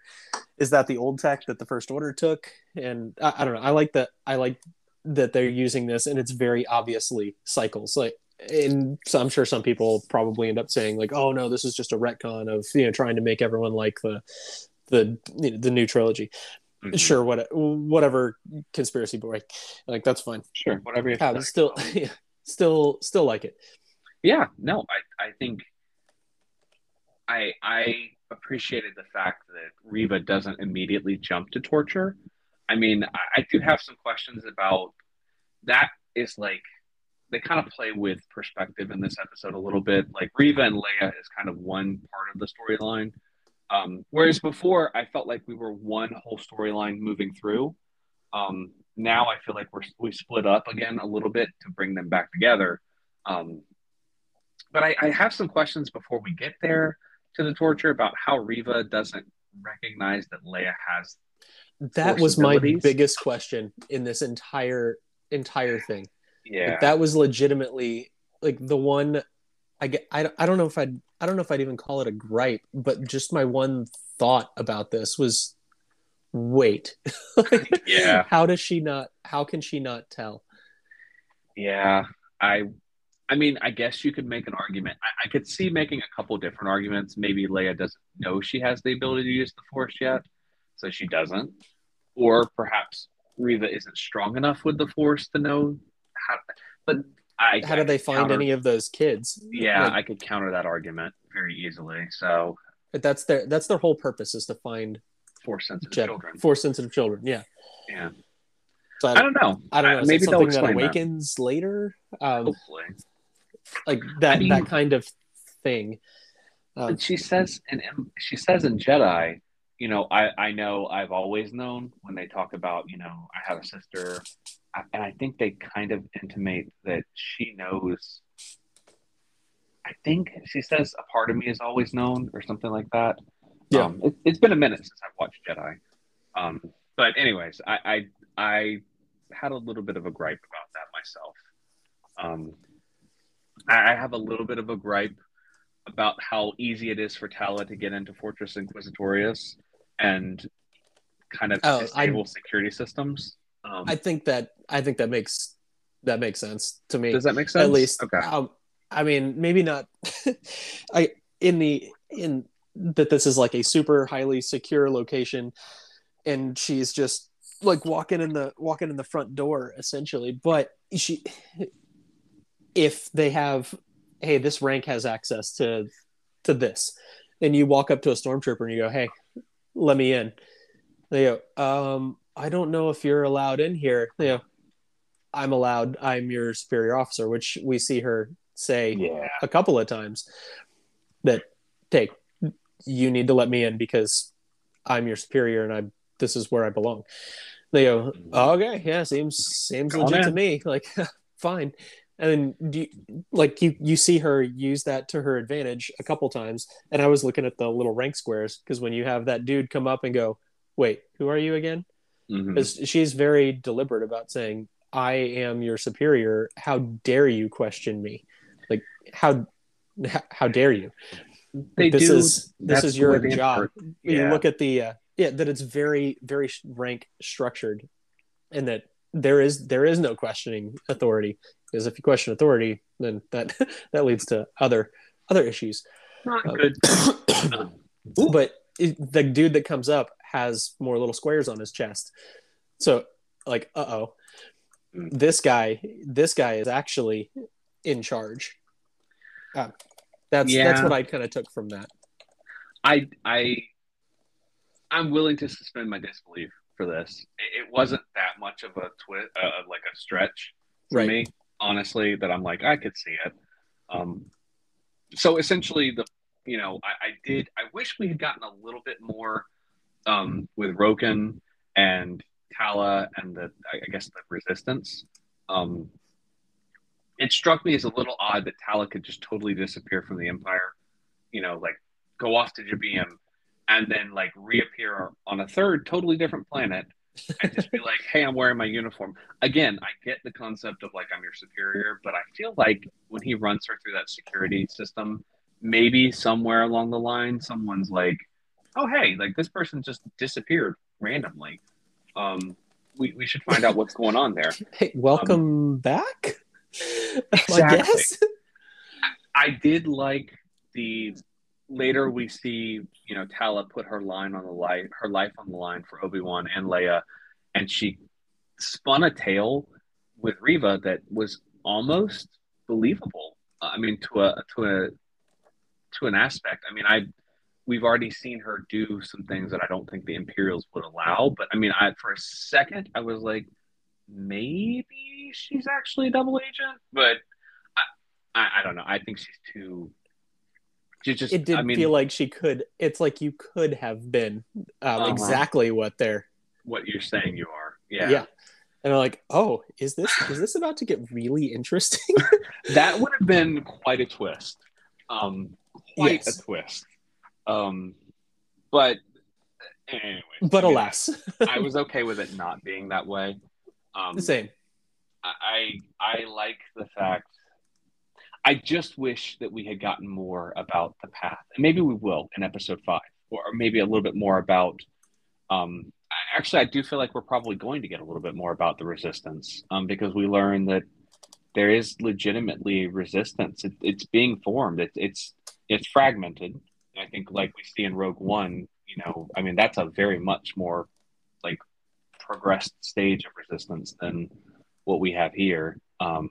Is that the old tech that the First Order took? And I, I don't know. I like that. I like that they're using this, and it's very obviously cycles. Like and so I'm sure some people probably end up saying like, "Oh no, this is just a retcon of you know trying to make everyone like the the you know, the new trilogy." Mhm. Sure, what whatever conspiracy boy, like that's fine. Sure, whatever you Yeah, still, yeah, [laughs] still, still like it. yeah no i i think i i appreciated the fact that reva doesn't immediately jump to torture i mean i, I do have some questions about that is like they kind of play with perspective in this episode a little bit like reva and leia is kind of one part of the storyline um, whereas before i felt like we were one whole storyline moving through um, now i feel like we're we split up again a little bit to bring them back together um, but I, I have some questions before we get there to the torture about how Reva doesn't recognize that Leia has. That was my biggest question in this entire entire thing. Yeah, Like, that was legitimately like the one. I get. I, I don't know if I'd. I don't know if I'd even call it a gripe, but just my one thought about this was, wait, [laughs] Like, Yeah. How does she not? How can she not tell? yeah. I, I mean, I guess you could make an argument. I, I could see making a couple different arguments. Maybe Leia doesn't know she has the ability to use the Force yet, so she doesn't, or perhaps Reva isn't strong enough with the Force to know how. But I, How I did they find counter- any of those kids? Yeah, Like, I could counter that argument very easily. So, but that's their that's their whole purpose is to find force sensitive children. force sensitive children. Yeah. Yeah. So I don't know. I don't know. Is Maybe something that explain that. awakens later? Um, Hopefully. like that I mean- that kind of thing. Um, But she says and she says in Jedi, you know, I I know I've always known when they talk about, you know, I have a sister, I- and I think they kind of intimate that she knows. I think she says a part of me is always known, or something like that. Yeah. Um, it, it's been a minute since I've watched Jedi. Um, but anyways, I, I I had a little bit of a gripe about that myself. Um, I I have a little bit of a gripe about how easy it is for Tala to get into Fortress Inquisitorius and kind of Oh, disable security systems. Um, I think that I think that makes that makes sense to me. does that make sense? At least, okay. um, I mean, maybe not. [laughs] I in the in that this is like a super highly secure location, and she's just like walking in the walking in the front door essentially. But she, if they have, hey, this rank has access to to this, and you walk up to a stormtrooper and you go, hey, let me in. They go, um, I don't know if you're allowed in here. They go, I'm allowed. I'm your superior officer, which we see her say Yeah. a couple of times that, hey, you need to let me in because I'm your superior and I this is where I belong. They go, oh, okay, yeah, seems seems legit to me. Like, [laughs] fine. And then do you, like you you see her use that to her advantage a couple times. And I was looking at the little rank squares because when you have that dude come up and go, wait, who are you again? Mhm. Because she's very deliberate about saying, I am your superior. How dare you question me? Like how how dare you? They this do. is this is your way they job. work. You look at the uh, yeah that it's very very rank structured, and that there is there is no questioning authority because if you question authority, then that [laughs] that leads to other other issues. Not Uh, good. [coughs] but it, the dude that comes up has more little squares on his chest, so like uh oh, this guy this guy is actually in charge. Uh, that's that's what I kind of took from that. I I I'm willing to suspend my disbelief for this. It, it wasn't that much of a twist, uh, like a stretch for Right. me, honestly. That I'm like I could see it. Um, so essentially, the you know I, I did. I wish we had gotten a little bit more um, with Roken and Tala and the I guess the Resistance. Um, it struck me as a little odd that Tala could just totally disappear from the Empire. You know, like go off to Jabiim and then like reappear on a third totally different planet and just be like, "Hey, I'm wearing my uniform." Again, I get the concept of like I'm your superior, but I feel like when he runs her through that security system, maybe somewhere along the line, someone's like, "Oh, hey, like this person just disappeared randomly." Um, we, we should find out what's going on there. [laughs] Hey, welcome back. [laughs] I guess. I did like the later we see you know Tala put her line on the life her life on the line for Obi Wan and Leia, and she spun a tale with Reva that was almost believable. I mean, to a to a to an aspect. I mean, I we've already seen her do some things that I don't think the Imperials would allow. But I mean, I for a second I was like, maybe she's actually a double agent, but I, I, I don't know. I think she's too. She just. It did I mean, feel like she could. It's like you could have been um, Uh-huh. exactly what they're. what you're saying you are. Yeah. Yeah. And I'm like, oh, is this is this about to get really interesting? [laughs] That would have been quite a twist. Um, quite Yes. a twist. Um, but anyway. but alas, I was [laughs] okay with it not being that way. Um, the same. I I like the fact. I just wish that we had gotten more about the path, and maybe we will in episode five, or maybe a little bit more about. Um, actually, I do feel like we're probably going to get a little bit more about the resistance, um, because we learn that there is legitimately resistance. It, it's being formed. It's it's it's fragmented. I think, like we see in Rogue One, you know, I mean, that's a very much more like progressed stage of resistance than what we have here. Um,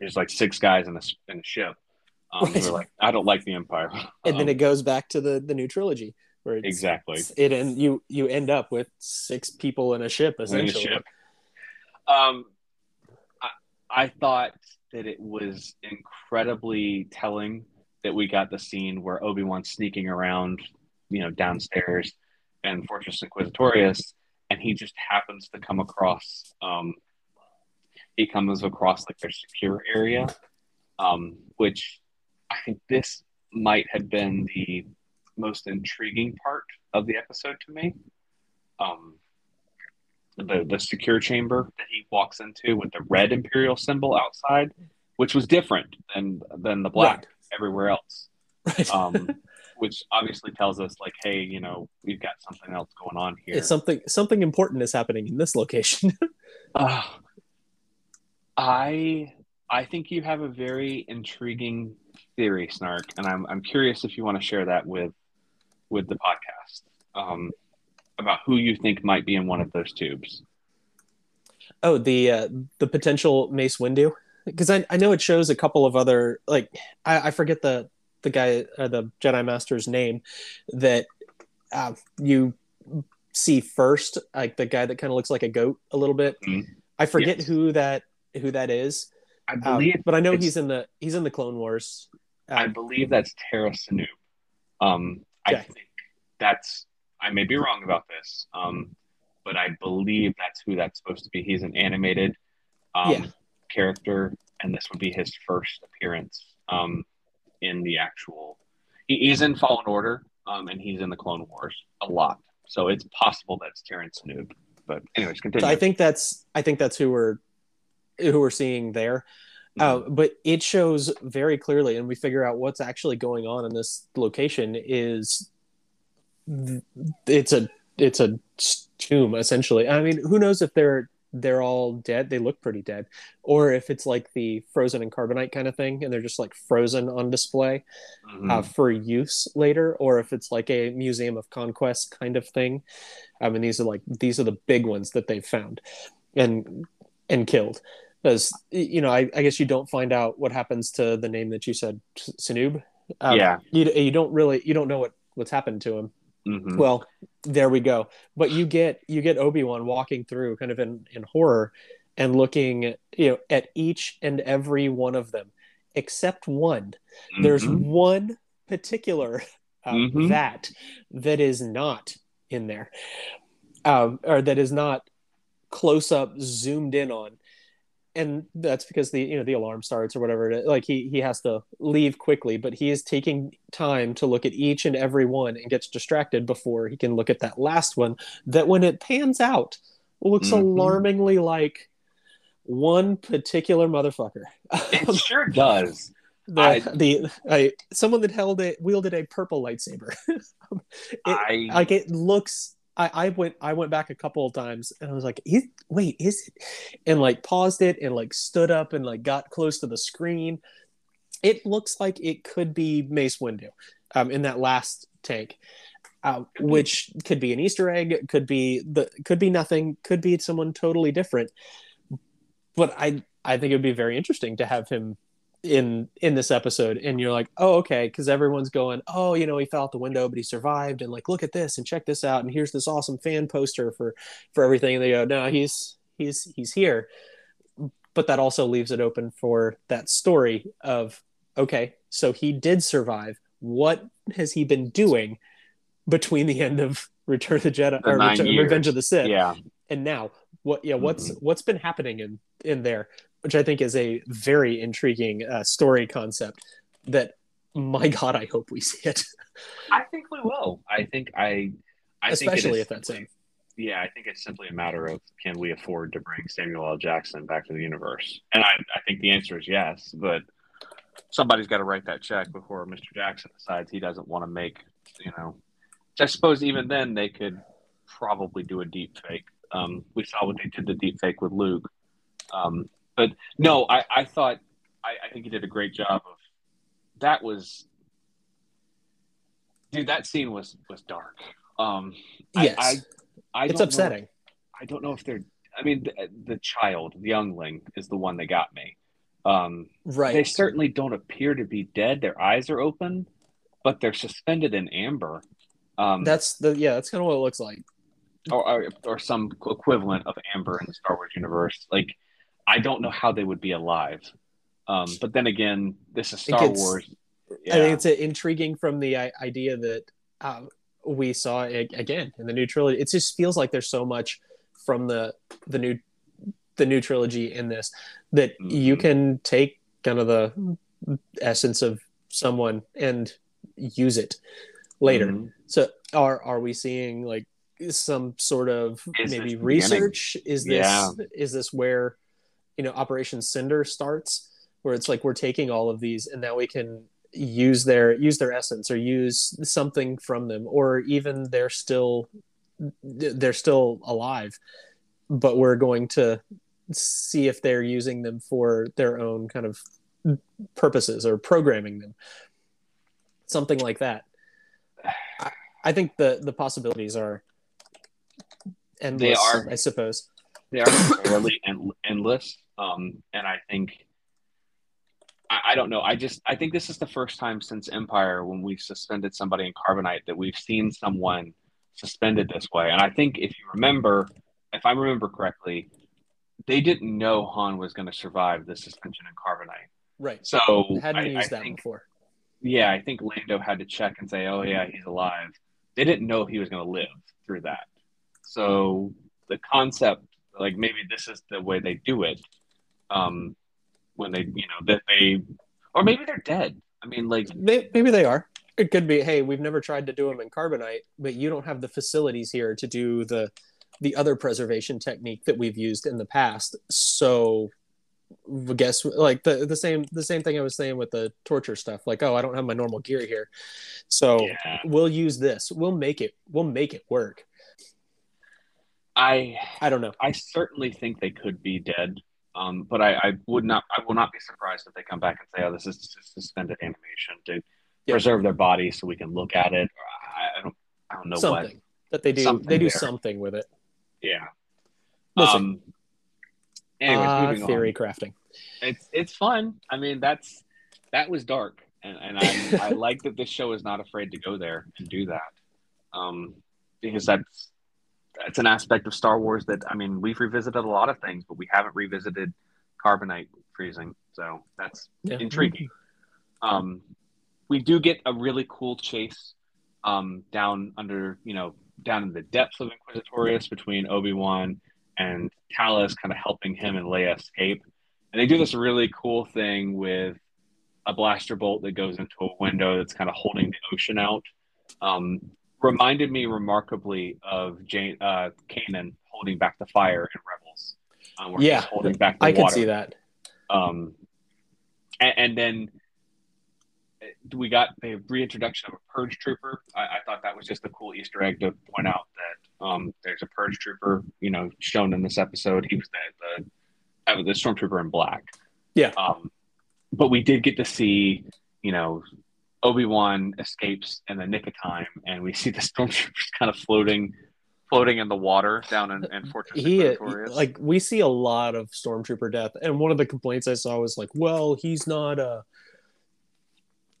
there's like six guys in a, in a ship. Um, [laughs] Right. like, I don't like the Empire. And then Um, it goes back to the the new trilogy where it's, exactly it and you you end up with six people in a ship in a essentially. ship. Um, I, I thought that it was incredibly telling that we got the scene where Obi Wan sneaking around, you know, downstairs and Fortress Inquisitorius, and he just happens to come across. Um, he comes across like their secure area, um, which I think this might have been the most intriguing part of the episode to me. Um, the the secure chamber that he walks into with the red imperial symbol outside, which was different than than the black everywhere else. Right. Um, [laughs] which obviously tells us like, hey, you know, we've got something else going on here. It's something something important is happening in this location. [laughs] Uh, I I think you have a very intriguing theory, Snark, and I'm I'm curious if you want to share that with with the podcast um, about who you think might be in one of those tubes. oh, the uh, the potential Mace Windu, because I I know it shows a couple of other like I, I forget the the guy uh, the Jedi Master's name that uh, you see first, like the guy that kind of looks like a goat a little bit. Mhm. I forget Yes. who that who that is, I um, believe, but I know he's in the he's in the Clone Wars. I Um, believe that's Tera Sinube. Um, I Okay. think that's I may be wrong about this, um, but I believe that's who that's supposed to be. He's an animated um, Yeah. Character, and this would be his first appearance um, in the actual. He, he's in Fallen Order, um, and he's in the Clone Wars a lot. So it's possible that's Tera Sinube. But anyways, continue. So I think that's I think that's who we're who we're seeing there. Uh, Mm-hmm. but it shows very clearly, and we figure out what's actually going on in this location is th- it's a it's a tomb essentially. I mean, who knows if they're they're all dead? They look pretty dead, or if it's like the frozen and carbonite kind of thing, and they're just like frozen on display Mhm. uh, for use later, or if it's like a museum of conquest kind of thing. I mean, these are like these are the big ones that they've found and and killed. Because you know, I, I guess you don't find out what happens to the name that you said, S- Sinube. Um, yeah. you you don't really you don't know what what's happened to him. Mhm. Well, there we go. But you get you get Obi Wan walking through, kind of in in horror, and looking you know at each and every one of them, except one there's Mhm. one particular uh, Mhm. that that is not in there um, or that is not close up zoomed in on and that's because the you know the alarm starts or whatever it is. like he he has to leave quickly but he is taking time to look at each and every one and gets distracted before he can look at that last one that when it pans out looks Mhm. alarmingly like one particular motherfucker It [laughs] sure does. the I- the I, someone that held it wielded a purple lightsaber. [laughs] it, I like it looks. I, I went I went back a couple of times and I was like, is, wait, is it? And like paused it and like stood up and like got close to the screen. It looks like it could be Mace Windu, um, in that last tank, uh, which could be an Easter egg, could be the could be nothing, could be someone totally different. But I I think it would be very interesting to have him in in this episode and you're like oh okay because everyone's going oh you know he fell out the window but he survived and like look at this and check this out and here's this awesome fan poster for for everything and they go no he's he's he's here. But that also leaves it open for that story of okay so he did survive. What has he been doing between the end of return of the jedi The or Return- revenge of the sith yeah. and now? What yeah what's Mm-hmm. what's been happening in in there which i think is a very intriguing uh, story concept that my god i hope we see it [laughs] I think we will. I think I. I especially if that's him Yeah, I think it's simply a matter of can we afford to bring Samuel L. Jackson back to the universe? And I, I think the answer is yes, but somebody's got to write that check before Mr. Jackson decides he doesn't want to make, you know. I suppose even then they could probably do a deep fake. Um, we saw what they did the deep fake with Luke. Um, but no, I, I thought, I, I think he did a great job of that was, dude, that scene was, was dark. Um, yes I, I it's don't know- upsetting I don't know if they're. I mean, the, the child, the youngling, is the one that got me. Um, right They certainly don't appear to be dead. Their eyes are open, but they're suspended in amber. Um, that's the yeah that's kind of what it looks like or, or or some equivalent of amber in the Star Wars universe. Like, I don't know how they would be alive. Um, but then again, this is Star Wars. i think it's uh, intriguing from the idea that uh, we saw it again in the new trilogy it just feels like there's so much from the the new the new trilogy in this that you Mhm. can take kind of the essence of someone and use it later Mhm. so are are we seeing like some sort of Is maybe the beginning? research is this Yeah. is this where you know operation cinder starts where it's like we're taking all of these and now we can use their use their essence or use something from them or even they're still they're still alive but we're going to see if they're using them for their own kind of purposes or programming them something like that i, I think the the possibilities are endless are. i suppose they are fairly end- endless. Um, and I think, I, I don't know. I just, I think this is the first time since Empire when we suspended somebody in carbonite that we've seen someone suspended this way. And I think if you remember, if I remember correctly, they didn't know Han was going to survive the suspension in carbonite. right So hadn't I, used I that think, before yeah, I think Lando had to check and say, "Oh yeah, he's alive." they didn't know he was going to live through that. So the concept, like maybe this is the way they do it, um, when they, you know, that they, or maybe they're dead. I mean, like May- Maybe they are. It could be. Hey, we've never tried to do them in carbonite, but you don't have the facilities here to do the the other preservation technique that we've used in the past. So, I guess like the the same the same thing I was saying with the torture stuff. Like, oh, I don't have my normal gear here, so yeah, we'll use this. We'll make it. We'll make it work. I I don't know. I certainly think they could be dead. Um, but I, I would not I will not be surprised if they come back and say, "Oh, this is just suspended animation to Yeah. preserve their body so we can look at it." I, I don't I don't know what. something that they do. Something they do there. something with it. Yeah. We'll um. Anyways, Uh, theory on. crafting. It's it's fun. I mean, that's that was dark, and and I I [laughs] like that this show is not afraid to go there and do that, um, because that's that's an aspect of Star Wars that I mean we've revisited a lot of things, but we haven't revisited carbonite freezing, so that's Yeah. intriguing. Um, we do get a really cool chase um, down under, you know, down in the depths of Inquisitorius between Obi Wan and Talos, kind of helping him and Leia escape. And they do this really cool thing with a blaster bolt that goes into a window that's kind of holding the ocean out. Um, reminded me remarkably of Jane, uh, Kanan holding back the fire in Rebels. Um, where Yeah, holding back the I can see that. Um, and, and then uh, we got the reintroduction of a purge trooper. I, I thought that was just a cool Easter egg to point out that um, there's a purge trooper, you know, shown in this episode. He was the the, uh, the stormtrooper in black. Yeah. Um, but we did get to see, you know, Obi Wan escapes in the nick of time, and we see the stormtroopers [laughs] kind of floating, floating in the water down in, in Fortress he Inquisitorius. like we see a lot of stormtrooper death and one of the complaints i saw was like well he's not uh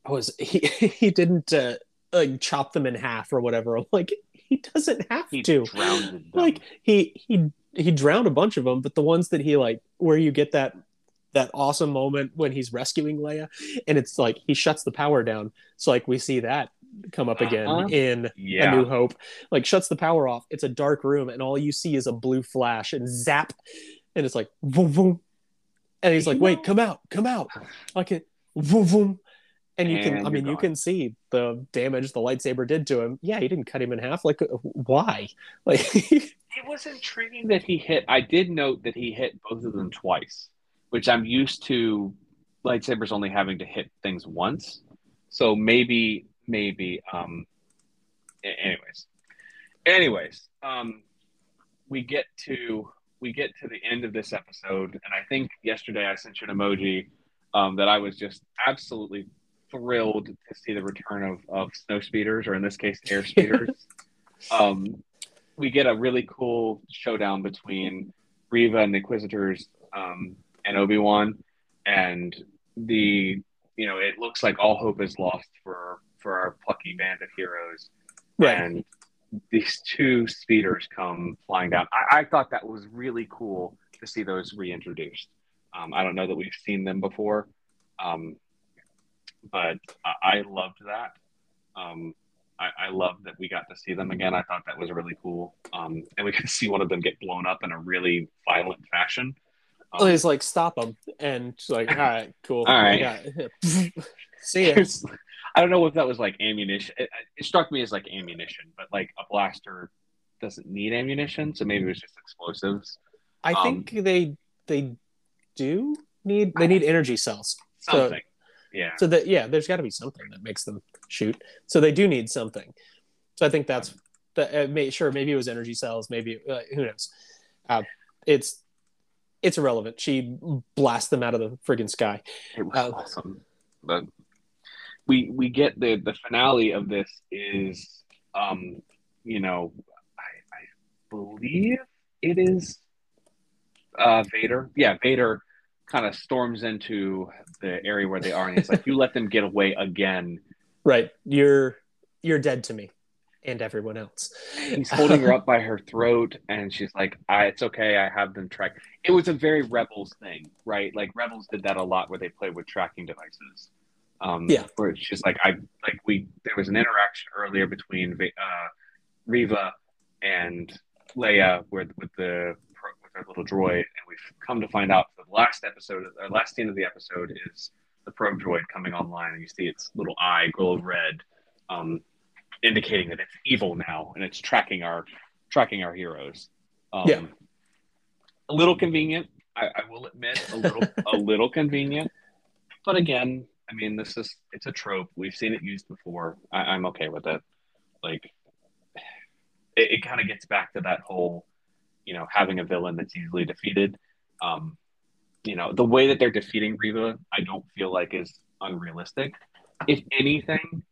was [laughs] he he didn't uh like chop them in half or whatever I'm like he doesn't have he to drowned them. like he he he drowned a bunch of them but the ones that he like where you get that that awesome moment when he's rescuing leia and it's like he shuts the power down so like we see that come up again Uh-huh. in yeah. a New Hope, like shuts the power off. It's a dark room, and all you see is a blue flash and zap, and it's like boom, boom, and he's like, "Wait, come out, come out!" Like it, boom, boom, and you can, And I mean, you're you can see the damage the lightsaber did to him. Yeah, he didn't cut him in half. Like, uh, why? [laughs] Like, [laughs] It was intriguing that he hit. I did note that he hit both of them twice, which I'm used to lightsabers only having to hit things once. So maybe, maybe. Um. Anyways, anyways, um, we get to we get to the end of this episode, and I think yesterday I sent you an emoji um, that I was just absolutely thrilled to see the return of of snow speeders, or in this case, air [laughs] speeders. um, we get a really cool showdown between Reva and the Inquisitors um, and Obi Wan, and the you know it looks like all hope is lost for for our plucky band of heroes, right? and these two speeders come flying down. I, I thought that was really cool to see those reintroduced. Um, I don't know that we've seen them before, um, but I, I loved that. Um, I, I love that we got to see them again. I thought that was really cool, um, and we [laughs] got to see one of them get blown up in a really violent fashion. Um, he's like, stop him, and she's like, [laughs] all right, cool, All right. [laughs] see ya. I don't know if that was like ammunition. It, it struck me as like ammunition, but like a blaster doesn't need ammunition, so maybe it was just explosives. I Um, think they they do need they need energy cells. So- Something. yeah. So that yeah, there's got to be something that makes them shoot. So they do need something. So I think that's that. Uh, may, sure, maybe it was energy cells. Maybe uh, who knows? Uh, it's it's irrelevant. She blasts them out of the friggin' sky. It was Uh, awesome. But we we get the the finale of this is um you know I, I believe it is uh Vader. Yeah, Vader kind of storms into the area where they are and he's like, You let them get away again. Right, you're you're dead to me and everyone else. He's holding her [laughs] up by her throat and she's like, I, it's okay, I have them track. It was a very rebels thing, right? Like rebels did that a lot where they play with tracking devices. Um, Yeah. where it's just like I like we there was an interaction earlier between uh, Reva and Leia with with the with our little droid, and we've come to find out the last episode, our last scene of the episode, is the probe droid coming online, and you see its little eye glow red, um, indicating that it's evil now, and it's tracking our tracking our heroes. Um, Yeah. A little convenient. I, I will admit, a little a [laughs] little convenient, but again, I mean, this is it's a trope. We've seen it used before. I, I'm okay with it. Like, it, it kind of gets back to that whole, you know, having a villain that's easily defeated. Um, you know, the way that they're defeating Reva, I don't feel like is unrealistic. If anything,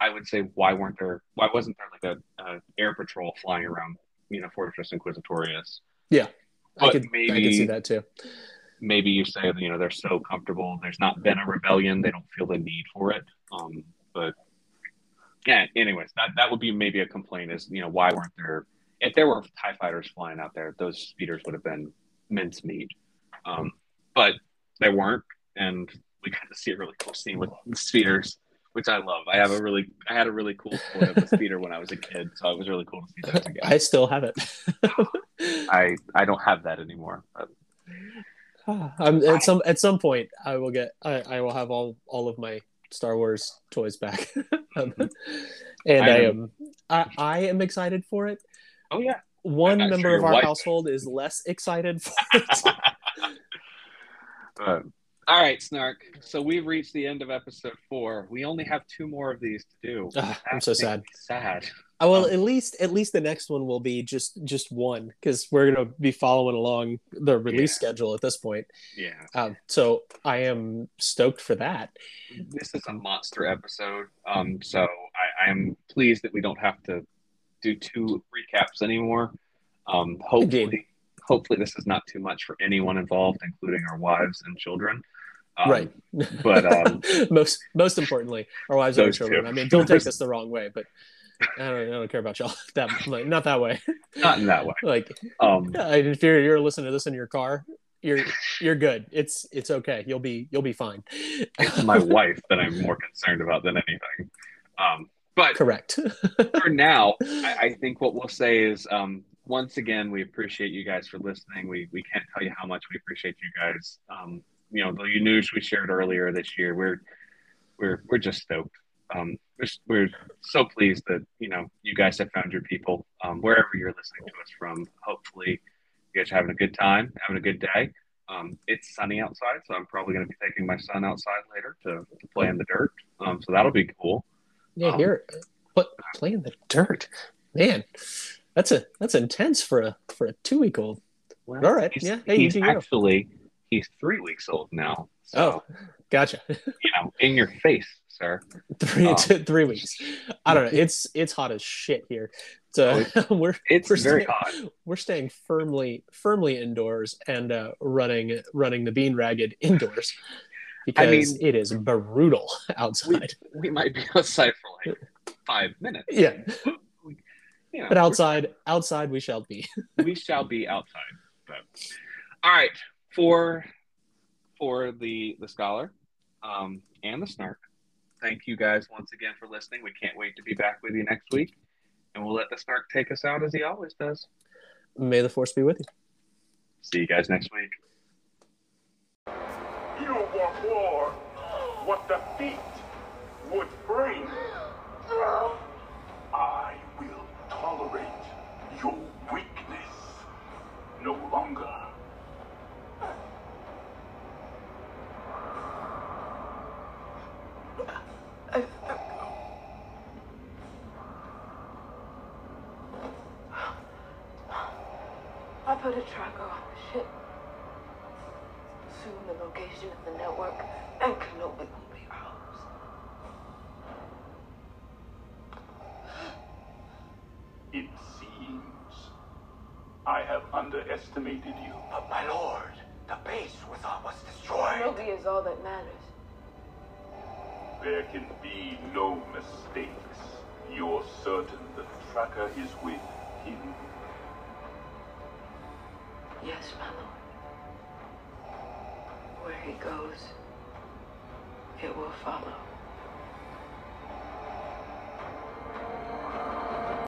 I would say why weren't there? Why wasn't there like a, a air patrol flying around? You know, Fortress Inquisitorius. I But maybe I could see that too. maybe you say you know they're so comfortable there's not been a rebellion they don't feel the need for it. Um but yeah anyways that that would be maybe a complaint is you know why weren't there if there were tie fighters flying out there those speeders would have been mincemeat um but they weren't and we got to see a really cool scene with the speeders which i love i have a really i had a really cool toy of a speeder when i was a kid so it was really cool to see that again I still have it. [laughs] i i don't have that anymore [sighs] I'm, at some at some point, I will get. I, I will have all all of my Star Wars toys back, [laughs] Um, and I I am-. I, I am excited for it. oh yeah One member sure of our wife- household is less excited for [laughs] it. All right, Snark. So we've reached the end of episode four. We only have two more of these to do. Ah, I'm so sad. Sad. Uh, well, Um, at least at least the next one will be just just one because we're gonna be following along the release Yeah. schedule at this point. Yeah. Um, so I am stoked for that. This is a monster episode. Um, so I, I am pleased that we don't have to do two recaps anymore. Um, hopefully, Indeed. Hopefully this is not too much for anyone involved, including our wives and children. Um, right. but, um, [laughs] most most importantly, our wives and our those two. children. I mean, don't take [laughs] this the wrong way, but I don't, I don't care about y'all [laughs] that like, not that way. Not in that way. like Um, if you're you're listening to this in your car, you're you're good. It's it's okay. You'll be you'll be fine. it's my wife that I'm more concerned about than anything. Um, but Correct. for now, I, I think what we'll say is um, once again, we appreciate you guys for listening. We, we can't tell you how much we appreciate you guys. Um, you know, the news we shared earlier this year, we're we're we're just stoked. Um, we're, we're so pleased that you know you guys have found your people um, wherever you're listening to us from. Hopefully, you guys are having a good time, having a good day. Um, it's sunny outside, so I'm probably going to be taking my son outside later to, to play in the dirt. Um, so that'll be cool. yeah, Um, here, but playing the dirt, man. That's a that's intense for a for a two week old. Well, All right. Yeah. Hey, he's actually he's three weeks old now. So Oh, gotcha. [laughs] you know, in your face, sir. three Oh. [laughs] two- three weeks. I don't know. It's it's hot as shit here. So [laughs] we're It's We're very staying- hot. we're staying firmly firmly indoors and uh, running running the bean ragged indoors because mean- it is brutal outside. We might be outside for like five minutes. yeah, We- you know, but outside outside we shall be. [laughs] we shall be outside. But all right, for for the the scholar um, and the snark. Thank you guys once again for listening. We can't wait to be back with you next week, and we'll let the snark take us out as he always does. May the force be with you. See you guys next week. You don't want war. What defeat would bring. Put a tracker on the ship. Soon the location of the network and Kenobi will be ours. It seems I have underestimated you. But my lord, the base was thought was destroyed. Kenobi is all that matters. There can be no mistakes. You're certain the tracker is with him. Yes, my lord. Where he goes, it will follow.